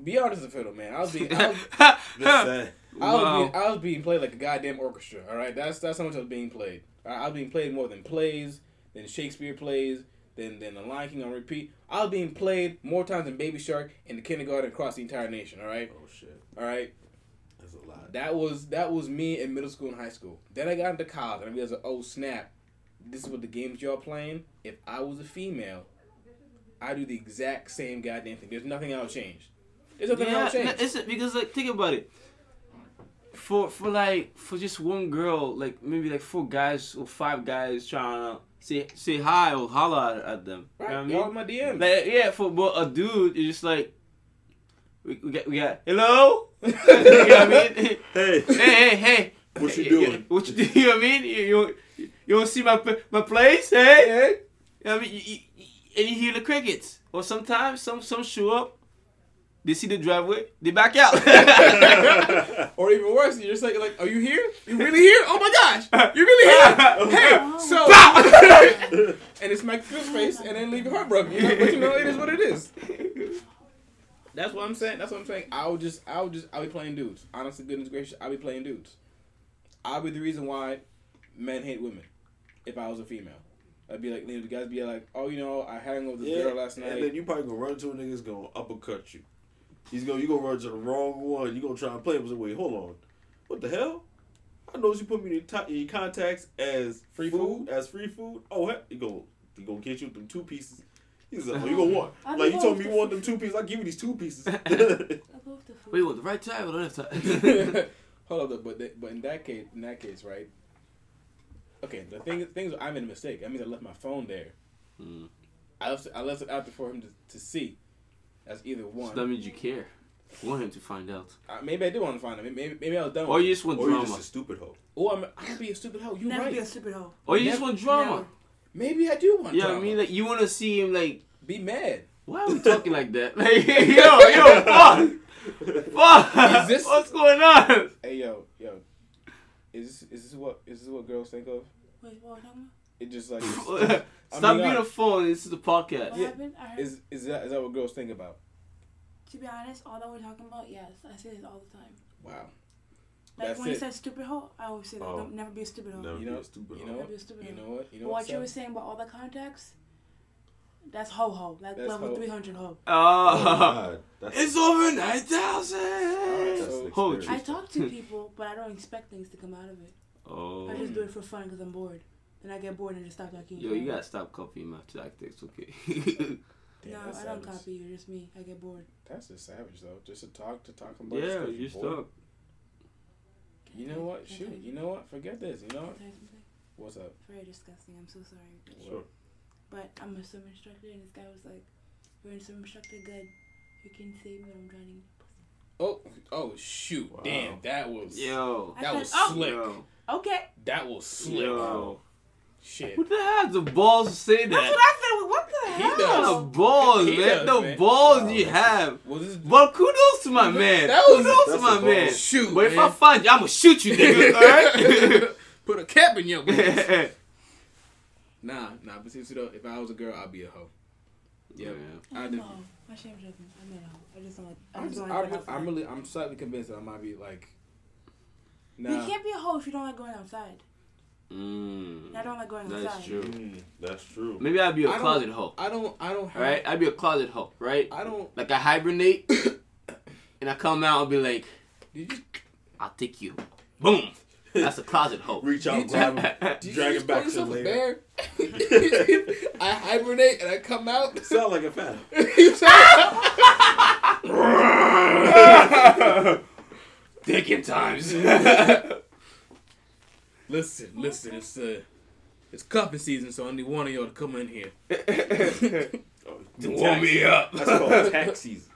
Speaker 1: Be honest, a fiddle man. I was being, I was, I was,
Speaker 2: wow.
Speaker 1: being, I was being played like a goddamn orchestra. All right, that's that's how much I was being played. All right? I was being played more than plays, than Shakespeare plays, than than The Lion King on repeat. I was being played more times than Baby Shark in the kindergarten across the entire nation. All right,
Speaker 4: Oh shit,
Speaker 1: all right.
Speaker 4: that's a lot.
Speaker 1: That was that was me in middle school and high school. Then I got into college and I realized, oh snap, this is what the games y'all playing. If I was a female, I do the exact same goddamn thing. There's nothing I would change. There's nothing
Speaker 2: Yeah,
Speaker 1: yeah, change.
Speaker 2: no, it's because like think about it. For for like for just one girl, like maybe like four guys or five guys trying to say say hi or holler at, at them.
Speaker 1: right?
Speaker 2: You know what I
Speaker 1: Y'all my DM.
Speaker 2: Like yeah, for but a dude, it's just like we, we got we got hello. you know what I mean?
Speaker 4: Hey,
Speaker 2: hey hey hey.
Speaker 4: What you doing?
Speaker 2: What you do? You know what I mean? You you, you want to see my my place? Hey.
Speaker 1: hey.
Speaker 2: You know what I mean? You, you, you- and you hear the crickets. Or sometimes some some show up. They see the driveway. They back out.
Speaker 1: Or even worse, you're just like, like, are you here? You really here? Oh my gosh, you really here? Hey,
Speaker 3: Oh.
Speaker 1: so, and it's smack through his face, and then leave your heart broken. You know, but you know, it is what it is. That's what I'm saying. That's what I'm saying. I would just, I would just, I'll be playing dudes. Honestly, goodness gracious, I'll be playing dudes. I'll be the reason why men hate women. If I was a female, I'd be like, you know, the guys be like, oh, you know, I hung with this
Speaker 4: yeah,
Speaker 1: girl last night.
Speaker 4: and
Speaker 1: night.
Speaker 4: then you probably gonna run to a nigga's gonna uppercut you. He's gonna you gonna run to the wrong one. You gonna try and play him. Say, wait, hold on, what the hell? I know you put me in your, ti- in your contacts as
Speaker 1: Free
Speaker 4: food,
Speaker 1: food?
Speaker 4: as free food. Oh, heck, you go, you gonna get you them two pieces. He's like, oh, you gonna want?
Speaker 3: I
Speaker 4: Like you told me you want them two pieces. I will give you these two pieces.
Speaker 3: I love the.
Speaker 2: Wait, what? The right time or the left time?
Speaker 1: Hold up, though, but th- but in that case, in that case, right? Okay, the thing things I made a mistake. I mean, I left my phone there.
Speaker 2: Hmm.
Speaker 1: I left it, I left it out there for him to, to see. That's either
Speaker 2: So
Speaker 1: one.
Speaker 2: that means you care. You want him to find out.
Speaker 1: Uh, maybe I do want to find him. Maybe maybe I was done.
Speaker 2: Or you just want
Speaker 4: or you
Speaker 2: drama.
Speaker 4: just a stupid hoe.
Speaker 1: Or I'm, I could be a stupid hoe. You
Speaker 3: Never
Speaker 1: right.
Speaker 3: be a stupid hoe.
Speaker 2: Or you just want drama.
Speaker 3: never.
Speaker 1: maybe I do want.
Speaker 2: Yeah,
Speaker 1: drama.
Speaker 2: I mean, like you want to see him like.
Speaker 1: be mad.
Speaker 2: Why are we talking like that? Like, yo, yo, fuck, fuck.
Speaker 1: Is this-
Speaker 2: What's going on?
Speaker 1: Hey yo yo, is this, is this what is this what girls think of?
Speaker 3: Wait, what was talking
Speaker 1: It just like
Speaker 2: Stop
Speaker 1: I'm being
Speaker 2: being a
Speaker 1: honest.
Speaker 2: phone. This is the podcast.
Speaker 3: What
Speaker 1: Yeah,
Speaker 3: happened? I heard.
Speaker 1: is is that is that what girls think about?
Speaker 3: to be honest, all that we're talking about, yes, I say this all the time.
Speaker 1: Wow.
Speaker 3: Like
Speaker 1: That's
Speaker 3: when you said stupid hoe, I always say that.
Speaker 4: Oh.
Speaker 3: Don't never be a stupid hoe.
Speaker 4: Never
Speaker 1: You
Speaker 4: be a stupid
Speaker 1: you
Speaker 4: hoe.
Speaker 1: know
Speaker 3: Never be a stupid
Speaker 1: You know what? You know what?
Speaker 3: what you were saying about all the contacts, that's ho ho. Like
Speaker 1: That's
Speaker 3: level
Speaker 1: hoe.
Speaker 3: 300 ho.
Speaker 4: Oh,
Speaker 2: Oh,
Speaker 4: God. That's,
Speaker 2: it's over nine
Speaker 1: Alright,
Speaker 2: thousand.
Speaker 1: so-
Speaker 3: I talk to people, but I don't expect things to come out of it.
Speaker 2: Oh,
Speaker 3: I just do it for fun because I'm bored. Then I get bored and just stop talking.
Speaker 2: yo, you gotta stop copying my tactics, okay?
Speaker 1: Damn,
Speaker 3: No,
Speaker 1: that's
Speaker 3: I don't copy You're Just me. I get bored.
Speaker 1: That's just savage though. Just to talk to talk about.
Speaker 2: yeah,
Speaker 1: you
Speaker 2: just talk.
Speaker 1: You know what? Shoot. You know what? Forget this. You know what?
Speaker 3: tell you something?
Speaker 1: What's up?
Speaker 3: Very disgusting. I'm so sorry.
Speaker 4: Sure.
Speaker 3: But I'm a swim instructor, and this guy was like, "You're a swim instructor. Good. You can save me when I'm drowning."
Speaker 1: Oh, oh shoot!
Speaker 4: Wow.
Speaker 1: Damn, that was
Speaker 2: Yo,
Speaker 1: that
Speaker 3: said,
Speaker 1: was
Speaker 3: "Oh."
Speaker 1: slick.
Speaker 2: yo,
Speaker 3: Okay.
Speaker 1: That was slick.
Speaker 2: yo.
Speaker 1: Shit.
Speaker 2: Who the hell has the balls to say that?
Speaker 3: That's what I said. What the
Speaker 1: He
Speaker 3: hell?
Speaker 1: does.
Speaker 2: The balls,
Speaker 1: He
Speaker 2: man.
Speaker 1: does,
Speaker 2: the
Speaker 1: man.
Speaker 2: balls
Speaker 4: Wow,
Speaker 2: you have.
Speaker 1: Was this?
Speaker 2: But kudos to my man.
Speaker 1: That was-
Speaker 2: kudos to my man.
Speaker 1: Shoot,
Speaker 2: But if I find you, I'm gonna shoot you, nigga. Alright?
Speaker 1: Put a cap in your butt. nah, nah. But seriously though, if I was a girl, I'd be a hoe. Yep. I
Speaker 3: I'm
Speaker 1: did.
Speaker 3: a hoe. My shame joking. I'm not a hoe. I just don't like. I
Speaker 1: I'm,
Speaker 3: just
Speaker 1: just,
Speaker 3: don't like
Speaker 1: I'm, I'm really, I'm slightly convinced that I might be like.
Speaker 3: You can't be a hoe if you don't like going outside.
Speaker 2: Mm,
Speaker 3: I don't like going
Speaker 2: that's
Speaker 3: outside.
Speaker 2: true.
Speaker 4: Mm, that's true.
Speaker 2: Maybe I'd be a
Speaker 1: I
Speaker 2: closet hoe.
Speaker 1: I don't. I don't have.
Speaker 2: Right? I'd be a closet hoe, right?
Speaker 1: I don't.
Speaker 2: Like I hibernate, and I come out and be like,
Speaker 1: Did you?
Speaker 2: "I'll take you." Boom. That's a closet hoe.
Speaker 4: Reach out, grab him, drag
Speaker 1: just
Speaker 4: him back
Speaker 1: call
Speaker 4: to the
Speaker 1: a bear? I hibernate and I come out.
Speaker 4: Sound like a fan.
Speaker 1: You sound-
Speaker 2: Taking times.
Speaker 1: Listen, listen. It's uh, it's cuffing season, so I need one of y'all to come in here.
Speaker 4: Oh,
Speaker 2: Warm me up.
Speaker 4: That's called tax season.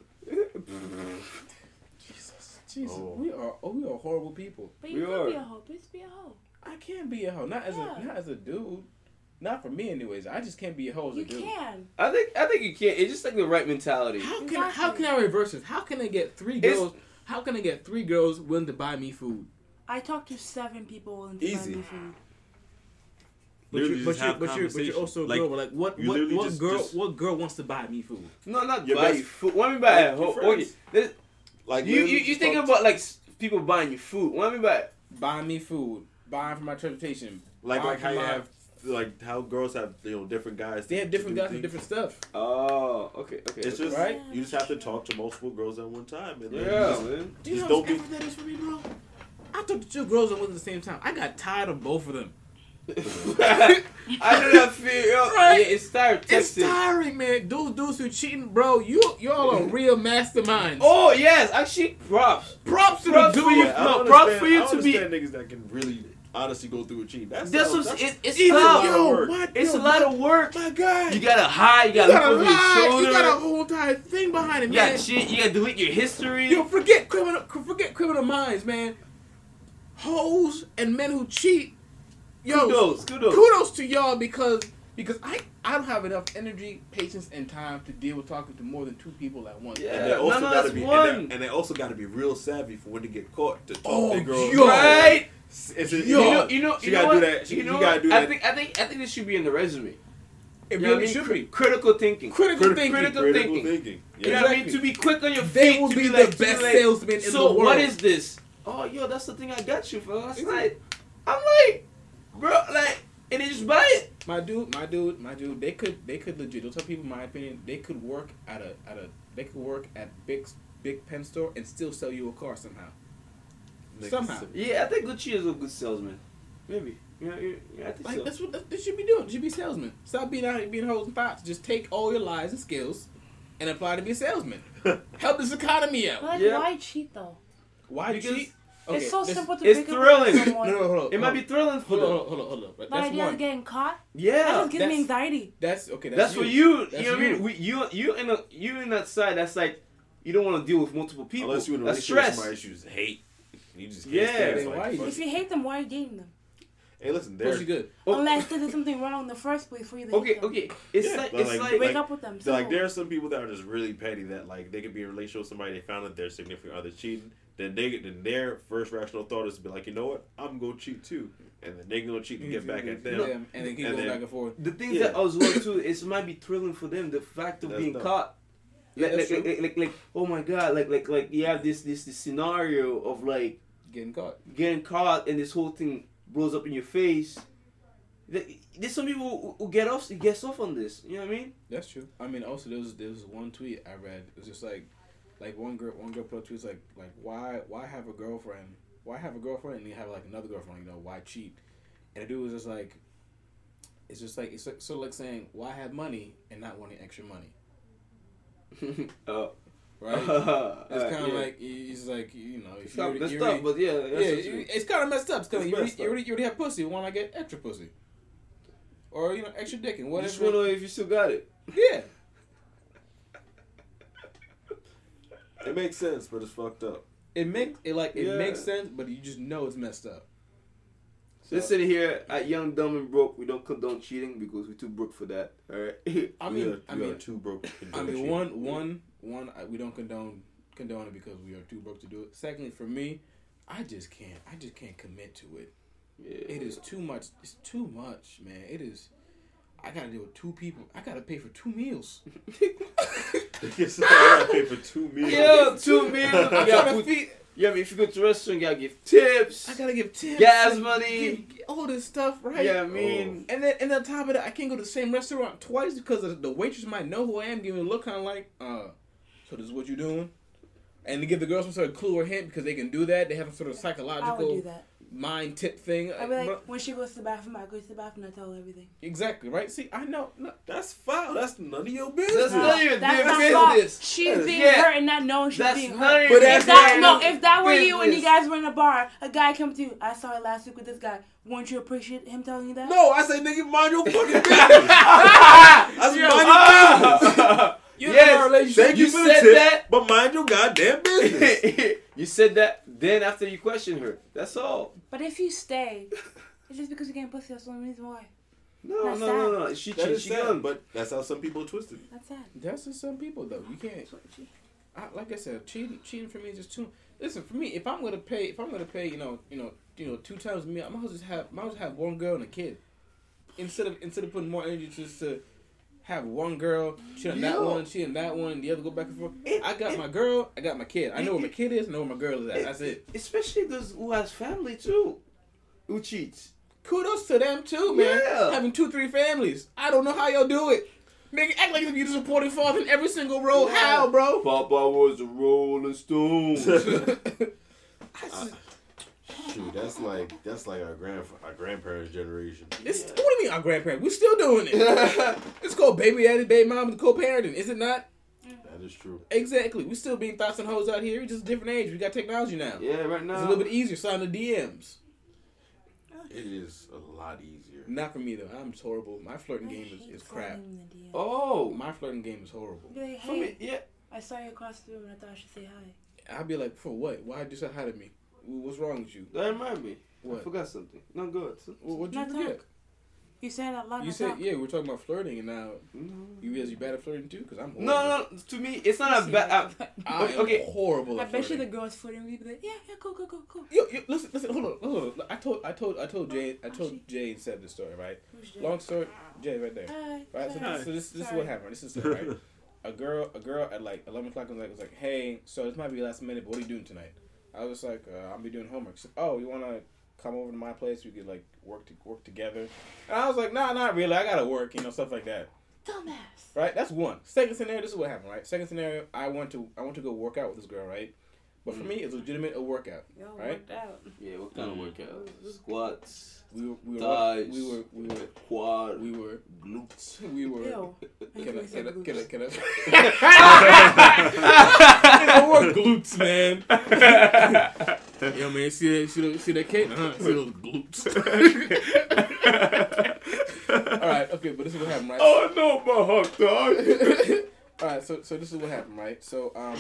Speaker 1: Jesus, Jesus,
Speaker 4: Oh.
Speaker 1: we are oh, we are horrible people.
Speaker 3: But you
Speaker 2: We
Speaker 3: can be a hoe. Please be a hoe.
Speaker 1: I can't be a hoe, not as
Speaker 3: Yeah.
Speaker 1: a not as a dude. Not for me, anyways. I just can't be a hoe as
Speaker 3: You
Speaker 1: a dude.
Speaker 3: can.
Speaker 2: I think I think you can't. It's just like the right mentality.
Speaker 1: How can I, how can I reverse this? How can I get three
Speaker 2: It's-
Speaker 1: girls? How can I get three girls willing to buy me food?
Speaker 3: I talked to seven people willing to
Speaker 4: Easy.
Speaker 3: buy me food.
Speaker 1: But you're, but you're, but you're, but you're also a
Speaker 4: Like,
Speaker 1: girl. But like, what what, what
Speaker 4: just-
Speaker 1: girl
Speaker 4: just-
Speaker 1: what girl wants to buy me food?
Speaker 2: No, not
Speaker 4: Your
Speaker 2: buy
Speaker 4: best-
Speaker 2: you food. What I mean by
Speaker 4: Like, your
Speaker 2: ho- okay, this-
Speaker 4: Like
Speaker 2: you you
Speaker 4: literally
Speaker 2: you think about like people buying you food. What I mean by
Speaker 1: Buying me food, buying for my transportation.
Speaker 4: like like how you
Speaker 1: my-
Speaker 4: have like how girls have you know different guys.
Speaker 1: They have different guys with
Speaker 4: things.
Speaker 1: different stuff.
Speaker 2: oh okay okay
Speaker 4: It's just
Speaker 1: Right?
Speaker 4: You just have to talk to multiple girls at one time. And then
Speaker 2: yeah
Speaker 4: just-
Speaker 2: man.
Speaker 1: Do you
Speaker 4: Just
Speaker 1: know
Speaker 4: don't
Speaker 1: how
Speaker 4: be-
Speaker 1: that is for me, bro? I took the two girls and went at the same time. I got tired of both of them.
Speaker 2: I know that feel. Yo,
Speaker 1: Right? right?
Speaker 2: Yeah, it's tired.
Speaker 1: It's
Speaker 2: Text
Speaker 1: tiring, man. Those dudes who cheating, bro. You y'all are real masterminds.
Speaker 2: Oh yes, actually props.
Speaker 1: props to
Speaker 2: props
Speaker 1: the
Speaker 2: for
Speaker 1: dude.
Speaker 2: you.
Speaker 4: Yeah,
Speaker 2: No, props for you
Speaker 4: I
Speaker 2: to be-
Speaker 4: niggas that can really honestly go through a cheat. That's
Speaker 2: That's
Speaker 4: that's,
Speaker 2: it, it's
Speaker 1: Even
Speaker 2: tough.
Speaker 1: yo,
Speaker 4: work.
Speaker 1: my,
Speaker 2: It's
Speaker 1: yo,
Speaker 2: a lot
Speaker 1: my-
Speaker 2: of work.
Speaker 1: My God,
Speaker 2: You gotta hide. You
Speaker 1: You
Speaker 2: gotta
Speaker 1: gotta
Speaker 2: look over your
Speaker 1: lie.
Speaker 2: shoulder.
Speaker 1: You got a whole entire thing behind it,
Speaker 2: You
Speaker 1: man.
Speaker 2: got shit. You gotta delete your history.
Speaker 1: Yo, forget criminal, forget criminal minds, man. Hoes and men who cheat. Yo,
Speaker 2: kudos, kudos.
Speaker 1: kudos to y'all because because I I don't have enough energy, patience, and time to deal with talking to more than two people at once.
Speaker 2: Yeah.
Speaker 4: And they also
Speaker 2: no,
Speaker 4: gotta be and
Speaker 2: one.
Speaker 4: they, and they also gotta be real savvy for when to get caught to talk
Speaker 1: Oh,
Speaker 4: their girl.
Speaker 1: yo.
Speaker 2: Right.
Speaker 4: It's a,
Speaker 1: Yo.
Speaker 2: You know, you know,
Speaker 4: She
Speaker 2: you
Speaker 4: gotta
Speaker 2: what?
Speaker 4: do that. She-
Speaker 2: you know
Speaker 4: gotta
Speaker 2: what?
Speaker 4: do
Speaker 2: I think, I think, I think this should be in the resume.
Speaker 1: It
Speaker 2: You know I
Speaker 1: really
Speaker 2: mean?
Speaker 1: should be.
Speaker 2: critical thinking.
Speaker 1: Critical
Speaker 4: critical,
Speaker 1: thinking.
Speaker 2: critical
Speaker 4: critical
Speaker 2: thinking.
Speaker 4: thinking.
Speaker 2: You
Speaker 4: Yeah.
Speaker 2: know what I mean? To be quick on your feet.
Speaker 1: They will
Speaker 2: to
Speaker 1: be
Speaker 2: like,
Speaker 1: the
Speaker 2: to
Speaker 1: best salesman in
Speaker 2: So
Speaker 1: the world.
Speaker 2: So what is this? Oh, yo, that's the thing I got you for last night. I'm like, bro, like, and they just buy it.
Speaker 1: My dude, my dude, my dude. They could, they could legit. Don't tell people my opinion. They could work at a, at a, they could work at big, big pen store and still sell you a car somehow.
Speaker 4: Niggas-
Speaker 1: Somehow.
Speaker 2: Yeah, I think Gucci is a good salesman. Maybe. Yeah, yeah, yeah I think
Speaker 1: Like
Speaker 2: so.
Speaker 1: that's what that, they should be doing. They should be salesmen. Stop being out here being hoes and thoughts. Just take all your lies and skills and apply to be a salesman. Help this economy out.
Speaker 3: But like,
Speaker 2: Yeah.
Speaker 3: why cheat though?
Speaker 1: Why
Speaker 2: Because
Speaker 1: cheat?
Speaker 3: It's so
Speaker 1: this-
Speaker 3: simple to
Speaker 2: it's
Speaker 3: pick up
Speaker 2: thrilling.
Speaker 3: on someone.
Speaker 1: No, no, hold on.
Speaker 2: It might be thrilling for
Speaker 1: Hold on,
Speaker 2: them.
Speaker 1: hold on, hold on, hold on. But
Speaker 3: The
Speaker 1: that's
Speaker 3: idea
Speaker 1: one.
Speaker 3: of getting caught, Yeah, that
Speaker 2: Yeah,
Speaker 3: just gives me anxiety.
Speaker 1: That's okay. That's,
Speaker 2: that's, for
Speaker 1: you.
Speaker 2: you.
Speaker 1: That's
Speaker 2: you know what I mean? We, you, you in a, you in that side. That's like you don't want to deal with multiple people.
Speaker 4: Unless you're in a
Speaker 2: that's
Speaker 4: relationship with
Speaker 2: stress.
Speaker 4: somebody you just hate. You just can't
Speaker 2: Yeah.
Speaker 4: stand it. Like,
Speaker 3: If you hate them, why are you dating them?
Speaker 4: Hey, listen,
Speaker 1: Pussy
Speaker 4: they're
Speaker 1: good.
Speaker 2: Oh.
Speaker 3: Unless they did something wrong in the first place for you to
Speaker 2: Okay,
Speaker 3: them.
Speaker 2: okay. It's
Speaker 4: Yeah,
Speaker 2: like
Speaker 4: but
Speaker 2: it's
Speaker 4: like-
Speaker 2: like,
Speaker 3: Break
Speaker 4: like-
Speaker 3: up with them.
Speaker 4: So, like there are some people that are just really petty that like they could be in a relationship with somebody they found out their significant other cheating then they then their first rational thought is to be like you know what I'm gonna cheat too and then they gonna cheat and get mm-hmm. back at them
Speaker 1: Yeah, and then keep
Speaker 4: And
Speaker 1: going
Speaker 4: then-
Speaker 1: back and forth.
Speaker 2: the things
Speaker 4: Yeah.
Speaker 2: that was well too. It might be thrilling for them. The fact of
Speaker 4: That's
Speaker 2: being
Speaker 4: dope.
Speaker 2: caught.
Speaker 1: Yeah,
Speaker 2: Like, like, like, like, like, oh my god, like, like, like, you have this, this, this scenario of like
Speaker 1: Getting caught.
Speaker 2: getting caught, and this whole thing blows up in your face. Th- There's some people who- get off, gets off on this. You know what I mean?
Speaker 1: That's true. I mean, also there was there was one tweet I read. It was just like, like one girl one girl put a tweet like like why why have a girlfriend? Why have a girlfriend and you have like another girlfriend? You know why cheat? And the dude was just like, it's just like it's like, sort of like saying why have money and not wanting extra money,
Speaker 2: uh,
Speaker 1: right?
Speaker 2: uh,
Speaker 1: It's kind of
Speaker 2: yeah.
Speaker 1: like he's like you know
Speaker 2: It's
Speaker 1: if you
Speaker 2: tough,
Speaker 1: already-
Speaker 2: that's
Speaker 1: you
Speaker 2: tough,
Speaker 1: already-
Speaker 2: but yeah,
Speaker 1: yeah,
Speaker 2: that's what you-
Speaker 1: it's kind of messed up. Kind of
Speaker 4: It's
Speaker 1: you, already, you, already, you already have pussy. You want to get extra pussy, or you know extra dick and
Speaker 2: You just
Speaker 1: whatever.
Speaker 2: if you still got it.
Speaker 1: Yeah,
Speaker 4: it makes sense but it's fucked up
Speaker 1: it makes it like it
Speaker 2: Yeah.
Speaker 1: makes sense, but you just know it's messed up. So-
Speaker 2: Listen here, at Young, Dumb, and Broke, we don't condone cheating because we're too broke for that. All right.
Speaker 1: I
Speaker 4: We
Speaker 1: mean,
Speaker 4: are-
Speaker 1: I
Speaker 4: we are
Speaker 1: mean,
Speaker 4: too broke
Speaker 1: I mean,
Speaker 4: cheating.
Speaker 1: one, one, one. I, we don't condone condone it because we are too broke to do it. Secondly, for me, I just can't. I just can't commit to it.
Speaker 2: yeah.
Speaker 1: It is too much. It's too much, man. It is. I gotta deal with two people. I gotta pay for two meals.
Speaker 4: Yes, I gotta pay for two meals
Speaker 2: Yeah, two meals.
Speaker 1: I'm
Speaker 2: gotta put,
Speaker 1: feed.
Speaker 2: yeah, I mean, if you go to a restaurant, you gotta give tips.
Speaker 1: I gotta give tips,
Speaker 2: Gas
Speaker 1: and
Speaker 2: money.
Speaker 1: give- all this stuff, right?
Speaker 2: Yeah, I mean,
Speaker 1: And then, and on top of that, I can't go to the same restaurant twice because the- the waitress might know who I am, give me a look kind of like, uh, so this is what you're doing, and to give the girls some sort of clue or hint because they can do that. They have some sort of
Speaker 3: I would do
Speaker 1: psychological mind tip thing.
Speaker 3: I'd be like,
Speaker 1: Bro-
Speaker 3: when she goes to the bathroom, I go to the bathroom and I tell her everything.
Speaker 1: exactly right. See, I know. No,
Speaker 4: that's foul that's none of your business
Speaker 2: That's not your
Speaker 3: That's
Speaker 2: damn
Speaker 3: not fault.
Speaker 2: business.
Speaker 3: She's being
Speaker 2: Yeah.
Speaker 3: hurt and not knowing she's
Speaker 2: That's
Speaker 3: being
Speaker 2: none
Speaker 3: hurt.
Speaker 2: of your
Speaker 4: But that's
Speaker 3: If that, no, if that were you and you guys were in a bar, a guy come to you, I saw it last week with this guy. Wouldn't you appreciate him telling you that?
Speaker 4: no I say nigga mind your fucking business I said mind your business
Speaker 1: you're
Speaker 2: Yes,
Speaker 1: in a relationship.
Speaker 4: Thank
Speaker 2: You
Speaker 4: you, for
Speaker 2: said
Speaker 4: the tip,
Speaker 2: that.
Speaker 4: but mind your goddamn business.
Speaker 2: you said that then after you questioned her. That's all.
Speaker 3: But if you stay, it's just because you're getting pussy. That's the only reason why.
Speaker 2: No,
Speaker 3: That's
Speaker 2: no, no, no. She
Speaker 4: that
Speaker 2: cheated.
Speaker 4: is
Speaker 2: She
Speaker 4: sad,
Speaker 2: done.
Speaker 4: but that's how some people twist it.
Speaker 3: That's sad.
Speaker 1: That's just some people though. You can't. I, like I said, cheating, cheating for me is just too. Listen, for me, if I'm gonna pay, if I'm gonna pay, you know, you know, you know, two times a meal, I might as well just have, might as well have one girl and a kid, instead of instead of putting more energy just to have one girl she on that one, she on that one, and the other go back and forth.
Speaker 2: It-
Speaker 1: I got
Speaker 2: it-
Speaker 1: my girl, I got my kid. I know where my kid is, I know where my girl is at. That's it.
Speaker 2: Especially those who has family too, who cheats.
Speaker 1: Kudos to them too, man.
Speaker 2: Yeah.
Speaker 1: Having two, three families. I don't know how y'all do it. Make it act like you're the supporting father in every single role.
Speaker 2: Yeah.
Speaker 1: How, bro?
Speaker 2: Papa was a Rolling Stone.
Speaker 1: I just-
Speaker 4: Shoot, that's like that's like our grand our grandparents' generation.
Speaker 1: It's, What do you mean, our grandparents? We're still doing it. it's called baby daddy, baby mom, and co-parenting, is it not?
Speaker 4: That is true.
Speaker 1: Exactly. We're still being thoughts and hoes out here. It's just a different age. We got technology now.
Speaker 2: yeah, right now.
Speaker 1: It's a little bit easier. Sign the DMs.
Speaker 4: It is a lot easier.
Speaker 1: Not for me though. I'm horrible. My flirting game is, is crap.
Speaker 2: Oh,
Speaker 1: My flirting game is horrible.
Speaker 3: Be like,
Speaker 2: for me,
Speaker 3: hey,
Speaker 2: yeah.
Speaker 3: I saw you across the room and I thought I should say hi.
Speaker 1: I'd be like, for what? Why'd you say hi to me? What's wrong with you?
Speaker 2: That remind me.
Speaker 1: What?
Speaker 2: I forgot something. No, good.
Speaker 1: What, what'd you
Speaker 3: Not
Speaker 1: forget?
Speaker 3: talk. You said it out loud.
Speaker 1: You said,
Speaker 3: talk.
Speaker 1: yeah, we're talking about flirting, and now
Speaker 2: No.
Speaker 1: you realize you're bad at flirting too? Because I'm horrible.
Speaker 2: No, no, to me, it's not a bad.
Speaker 3: Uh,
Speaker 1: I'm
Speaker 2: Okay, okay.
Speaker 1: horrible
Speaker 3: I
Speaker 1: at
Speaker 3: bet you the
Speaker 1: flirting.
Speaker 3: girls flirting with me. Be like, yeah, yeah, cool, cool, cool, cool.
Speaker 1: Yo, yo, listen, listen, hold on, hold on. I told, I told, I told Jay, I
Speaker 3: Oh,
Speaker 1: told
Speaker 3: she-
Speaker 1: Jay and said the story, right?
Speaker 3: Who's Jay?
Speaker 1: Long story, Jay, right there.
Speaker 3: Hi.
Speaker 1: Right, so,
Speaker 3: sorry.
Speaker 1: this, so this, this is what happened. This is the story, right? A girl, a girl at like eleven o'clock was like, was like, hey, so this might be last minute, but what are you doing tonight? I was like, uh, I'll be doing homework. Said, oh, you wanna come over to my place? We could like work to work together. And I was like, nah, not really. I gotta work, you know, stuff like that.
Speaker 3: Dumbass.
Speaker 1: Right? That's one. Second scenario, this is what happened, right? Second scenario, I want to, I want to go work out with this girl, right? But for
Speaker 2: Mm.
Speaker 1: me, it's legitimate a workout.
Speaker 3: Yo,
Speaker 1: Right?
Speaker 3: worked out.
Speaker 2: Yeah, what kind of
Speaker 4: Mm.
Speaker 2: workout? Squats,
Speaker 1: We were, we were,
Speaker 2: thighs,
Speaker 1: we were, we were,
Speaker 2: quad,
Speaker 1: we were,
Speaker 2: glutes.
Speaker 1: we were.
Speaker 3: Ew.
Speaker 1: Can I,
Speaker 3: I
Speaker 1: can I,
Speaker 3: think
Speaker 1: can I, can I?
Speaker 2: I
Speaker 1: I glutes, man. Yo, man, see that, see that, see that cake? Uh-huh. See those glutes. All right, okay, but this is what happened, right?
Speaker 2: oh no, my hot dog.
Speaker 1: All right, so so this is what happened, right? So um,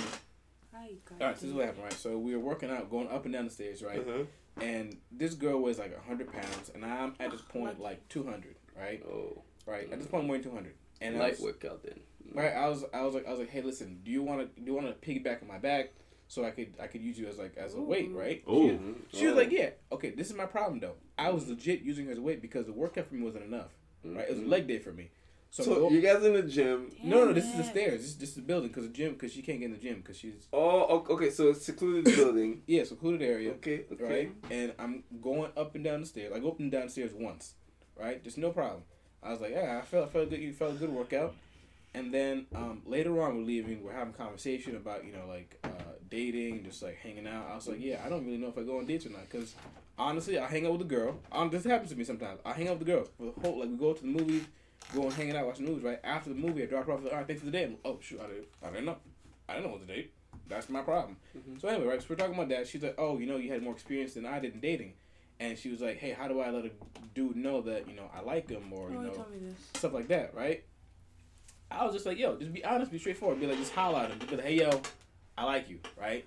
Speaker 3: Hi, God.
Speaker 1: all right, so this is what happened, right? So we were working out, going up and down the stairs, right?
Speaker 2: Uh-huh.
Speaker 1: And this girl weighs like hundred pounds, and I'm at this point like two hundred, right?
Speaker 2: Oh,
Speaker 1: Right. At this point, I'm weighing two hundred, and I
Speaker 2: light
Speaker 1: was,
Speaker 2: workout then.
Speaker 1: Right. I was I was like I was like, hey, listen, do you want to do you want to piggyback on my back so I could I could use you as like as a weight, right?
Speaker 4: Ooh.
Speaker 2: Mhm.
Speaker 1: She was
Speaker 2: Oh.
Speaker 1: like, yeah, okay, this is my problem though. I was legit using her as a weight because the workout for me wasn't enough. Right, it was a
Speaker 2: Mhm.
Speaker 1: leg day for me. So,
Speaker 2: So, you guys in the gym?
Speaker 1: no, no, this is the stairs. This, this is the building because the gym because she can't get in the gym because she's
Speaker 2: Oh, okay. So it's secluded building.
Speaker 1: yeah secluded area,
Speaker 2: Okay, okay.
Speaker 1: right? And I'm going up and down the stairs. I go up and down the stairs once, right? Just no problem. I was like, yeah, I felt I felt good. You felt a good workout. And then um, later on, we're leaving. We're having conversation about you know like uh, dating, just like hanging out. I was like, yeah, I don't really know if I go on dates or not because honestly, I hang out with a girl. Um, this happens to me sometimes. I hang out with a girl. For the whole like we go to the movies, go and hanging out, watching the movies. Right after the movie, I drop her off. Like, All right, thanks for the date. Like, oh shoot, I didn't, I didn't know. I didn't know what the date. That's my problem.
Speaker 2: Mhm.
Speaker 1: So anyway, right? So we're talking about that. She's like, oh, you know, you had more experience than I did in dating. And she was like, hey, how do I let a dude know that you know I like him or
Speaker 3: Oh,
Speaker 1: you
Speaker 3: you
Speaker 1: know
Speaker 3: this.
Speaker 1: stuff like that, right? I was just like, yo, just be honest, be straightforward. Be like, just holler at him. Be like, hey, yo, I like you, right?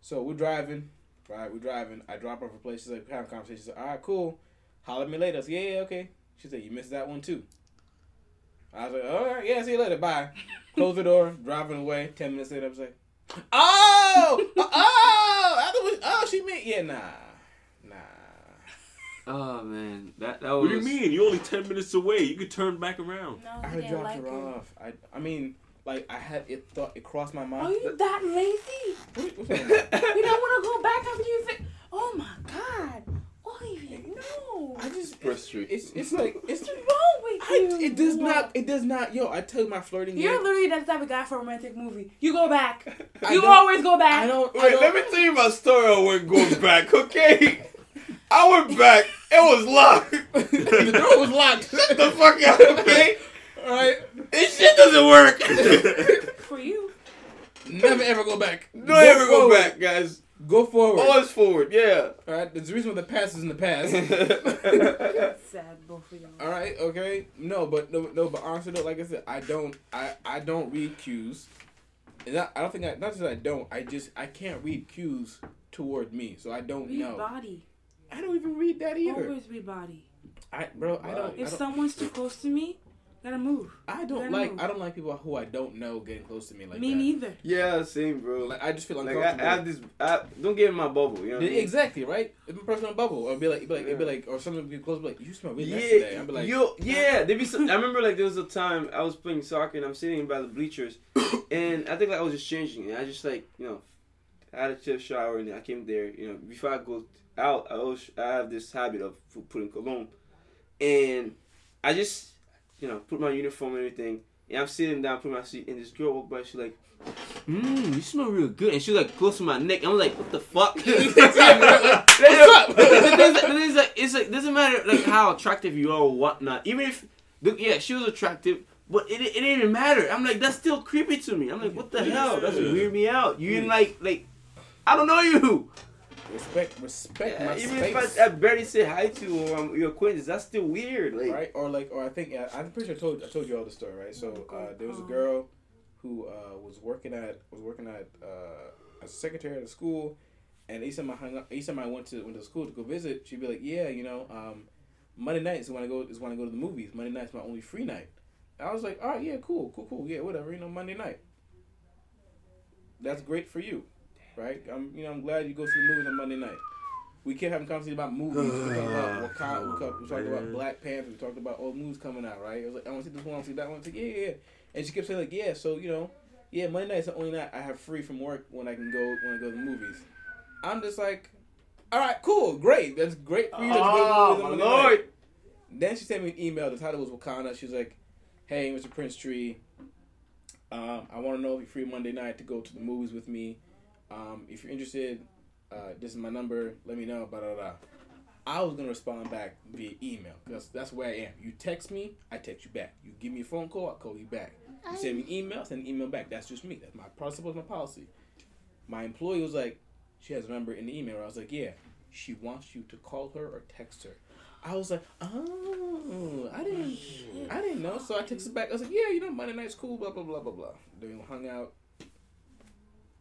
Speaker 1: So we're driving, right? We're driving. I drop off her place. She's like, having a conversation. She's like, all right, cool. Holler at me later. I said, yeah, yeah, okay. She said, you missed that one too. I was like, all right, yeah, see you later. Bye. Close the door, driving away. Ten minutes later, I was like, oh, oh, oh, I thought we- oh, she meant, yeah, nah, nah.
Speaker 2: Oh man, that that was.
Speaker 4: What do you mean? You're only ten minutes away. You could turn back around.
Speaker 3: No,
Speaker 1: I had dropped
Speaker 3: like
Speaker 1: her
Speaker 3: her.
Speaker 1: off. I, I mean, like I had it thought it crossed my mind.
Speaker 3: Are you that lazy?
Speaker 1: What- what's that about?
Speaker 3: You don't want to go back after you fit. Oh my God, Olivia, no.
Speaker 1: I just
Speaker 2: Frustrating.
Speaker 1: It's it's like it's.
Speaker 3: Wrong with
Speaker 1: I,
Speaker 3: you?
Speaker 1: it does not. It does not. Yo, I tell you my flirting.
Speaker 3: You're
Speaker 1: game,
Speaker 3: literally that type of guy for a romantic movie. You go back.
Speaker 1: I
Speaker 3: You always go back.
Speaker 1: I don't. I
Speaker 2: Wait,
Speaker 1: don't
Speaker 2: let me tell you my story. I went going back. Okay, I went back. It was locked.
Speaker 1: the door was locked.
Speaker 2: Shut the fuck up. Okay,
Speaker 1: All right.
Speaker 2: this shit doesn't work.
Speaker 3: For you.
Speaker 1: Never ever go back.
Speaker 2: Don't ever go back, guys.
Speaker 1: Go forward.
Speaker 2: Always forward. Yeah.
Speaker 1: All right. There's a reason why the past is in the past.
Speaker 3: Sad both of y'all.
Speaker 1: All right. Okay. No, but no, no. But honestly, though, like I said, I don't. I I don't read cues. And I, I don't think I. Not just I don't. I just I can't read cues toward me, so I don't
Speaker 3: Read
Speaker 1: know.
Speaker 3: body.
Speaker 1: I don't even read that either.
Speaker 3: Always read body.
Speaker 1: I bro, I don't. I
Speaker 3: If
Speaker 1: don't,
Speaker 3: someone's too close to me, gotta move.
Speaker 1: I don't
Speaker 3: I
Speaker 1: like. I don't like people who I don't know getting close to me like
Speaker 3: me
Speaker 1: that.
Speaker 3: neither.
Speaker 2: yeah, same, bro.
Speaker 1: Like I just feel
Speaker 2: Like I. I have this. I, don't get in my bubble. You know what I mean?
Speaker 1: Exactly right. It's my personal bubble. Or be like, be like, it'd be like, or someone would be close, be like, you smell really nice today.
Speaker 2: Yeah,
Speaker 1: I'd be like,
Speaker 2: yo, yeah. There be some, I remember like there was a time I was playing soccer and I'm sitting by the bleachers, and I think like I was just changing and I just like you know, I had a chip shower and I came there. You know, before I go out, I always I have this habit of putting cologne, and I just you know put my uniform and everything, and I'm sitting down, put my seat, and this girl walked by. She like, "Mmm, you smell real good," and she was like close to my neck. I'm like, "What the fuck?"
Speaker 1: What's up?
Speaker 2: But then- but it's like it's like doesn't matter like how attractive you are or whatnot. Even if yeah, she was attractive, but it, it didn't even matter. I'm like that's still creepy to me. I'm like, what the hell? That's weird me out. You didn't like like I don't know you.
Speaker 1: Respect, respect my
Speaker 2: even
Speaker 1: space.
Speaker 2: if I, I barely say hi to you your acquaintance, that's still weird. Like
Speaker 1: right? Or like, or I think yeah, I'm pretty sure I told I told you all the story, right? So uh, there was a girl who uh, was working at was working at uh, as a secretary at a school, and each time I hung up, each time I went to went to school to go visit, she'd be like, "Yeah, you know, um, Monday nights is when I go is when I go to the movies. Monday night's my only free night." I was like, "All right, yeah, cool, cool, cool, yeah, whatever. You know, Monday night. That's great for you, right? I'm you know I'm glad you go see the movies on Monday night." We kept having conversations about movies. We talked about Wakanda. We talked, we talked about Black Panther. We talked about old movies coming out, right? It was like, I want to see this one, I want to see that one. I was like, yeah, yeah, yeah. And she kept saying, like, yeah, so, you know, yeah, Monday night's the only night I have free from work when I can go when I go to the movies. I'm just like, all right, cool, great. That's great for you.
Speaker 2: Oh
Speaker 1: movies
Speaker 2: my lord.
Speaker 1: night. Then she sent me an email. The title was Wakanda. She was like, hey, Mr. Prince Tree, um, I want to know if you're free Monday night to go to the movies with me. Um, if you're interested, uh, this is my number. Let me know. Blah, blah, blah. I was gonna respond back via email because that's where I am. You text me, I text you back. You give me a phone call, I call you back. You send me email, send an email back. That's just me. That's my principle, my policy. My employee was like, she has a number in the email. I was like, yeah, she wants you to call her or text her. I was like, oh, I didn't, I didn't know. So I texted back. I was like, yeah, you know, Monday night's cool. Blah blah blah blah blah. Then we hung out.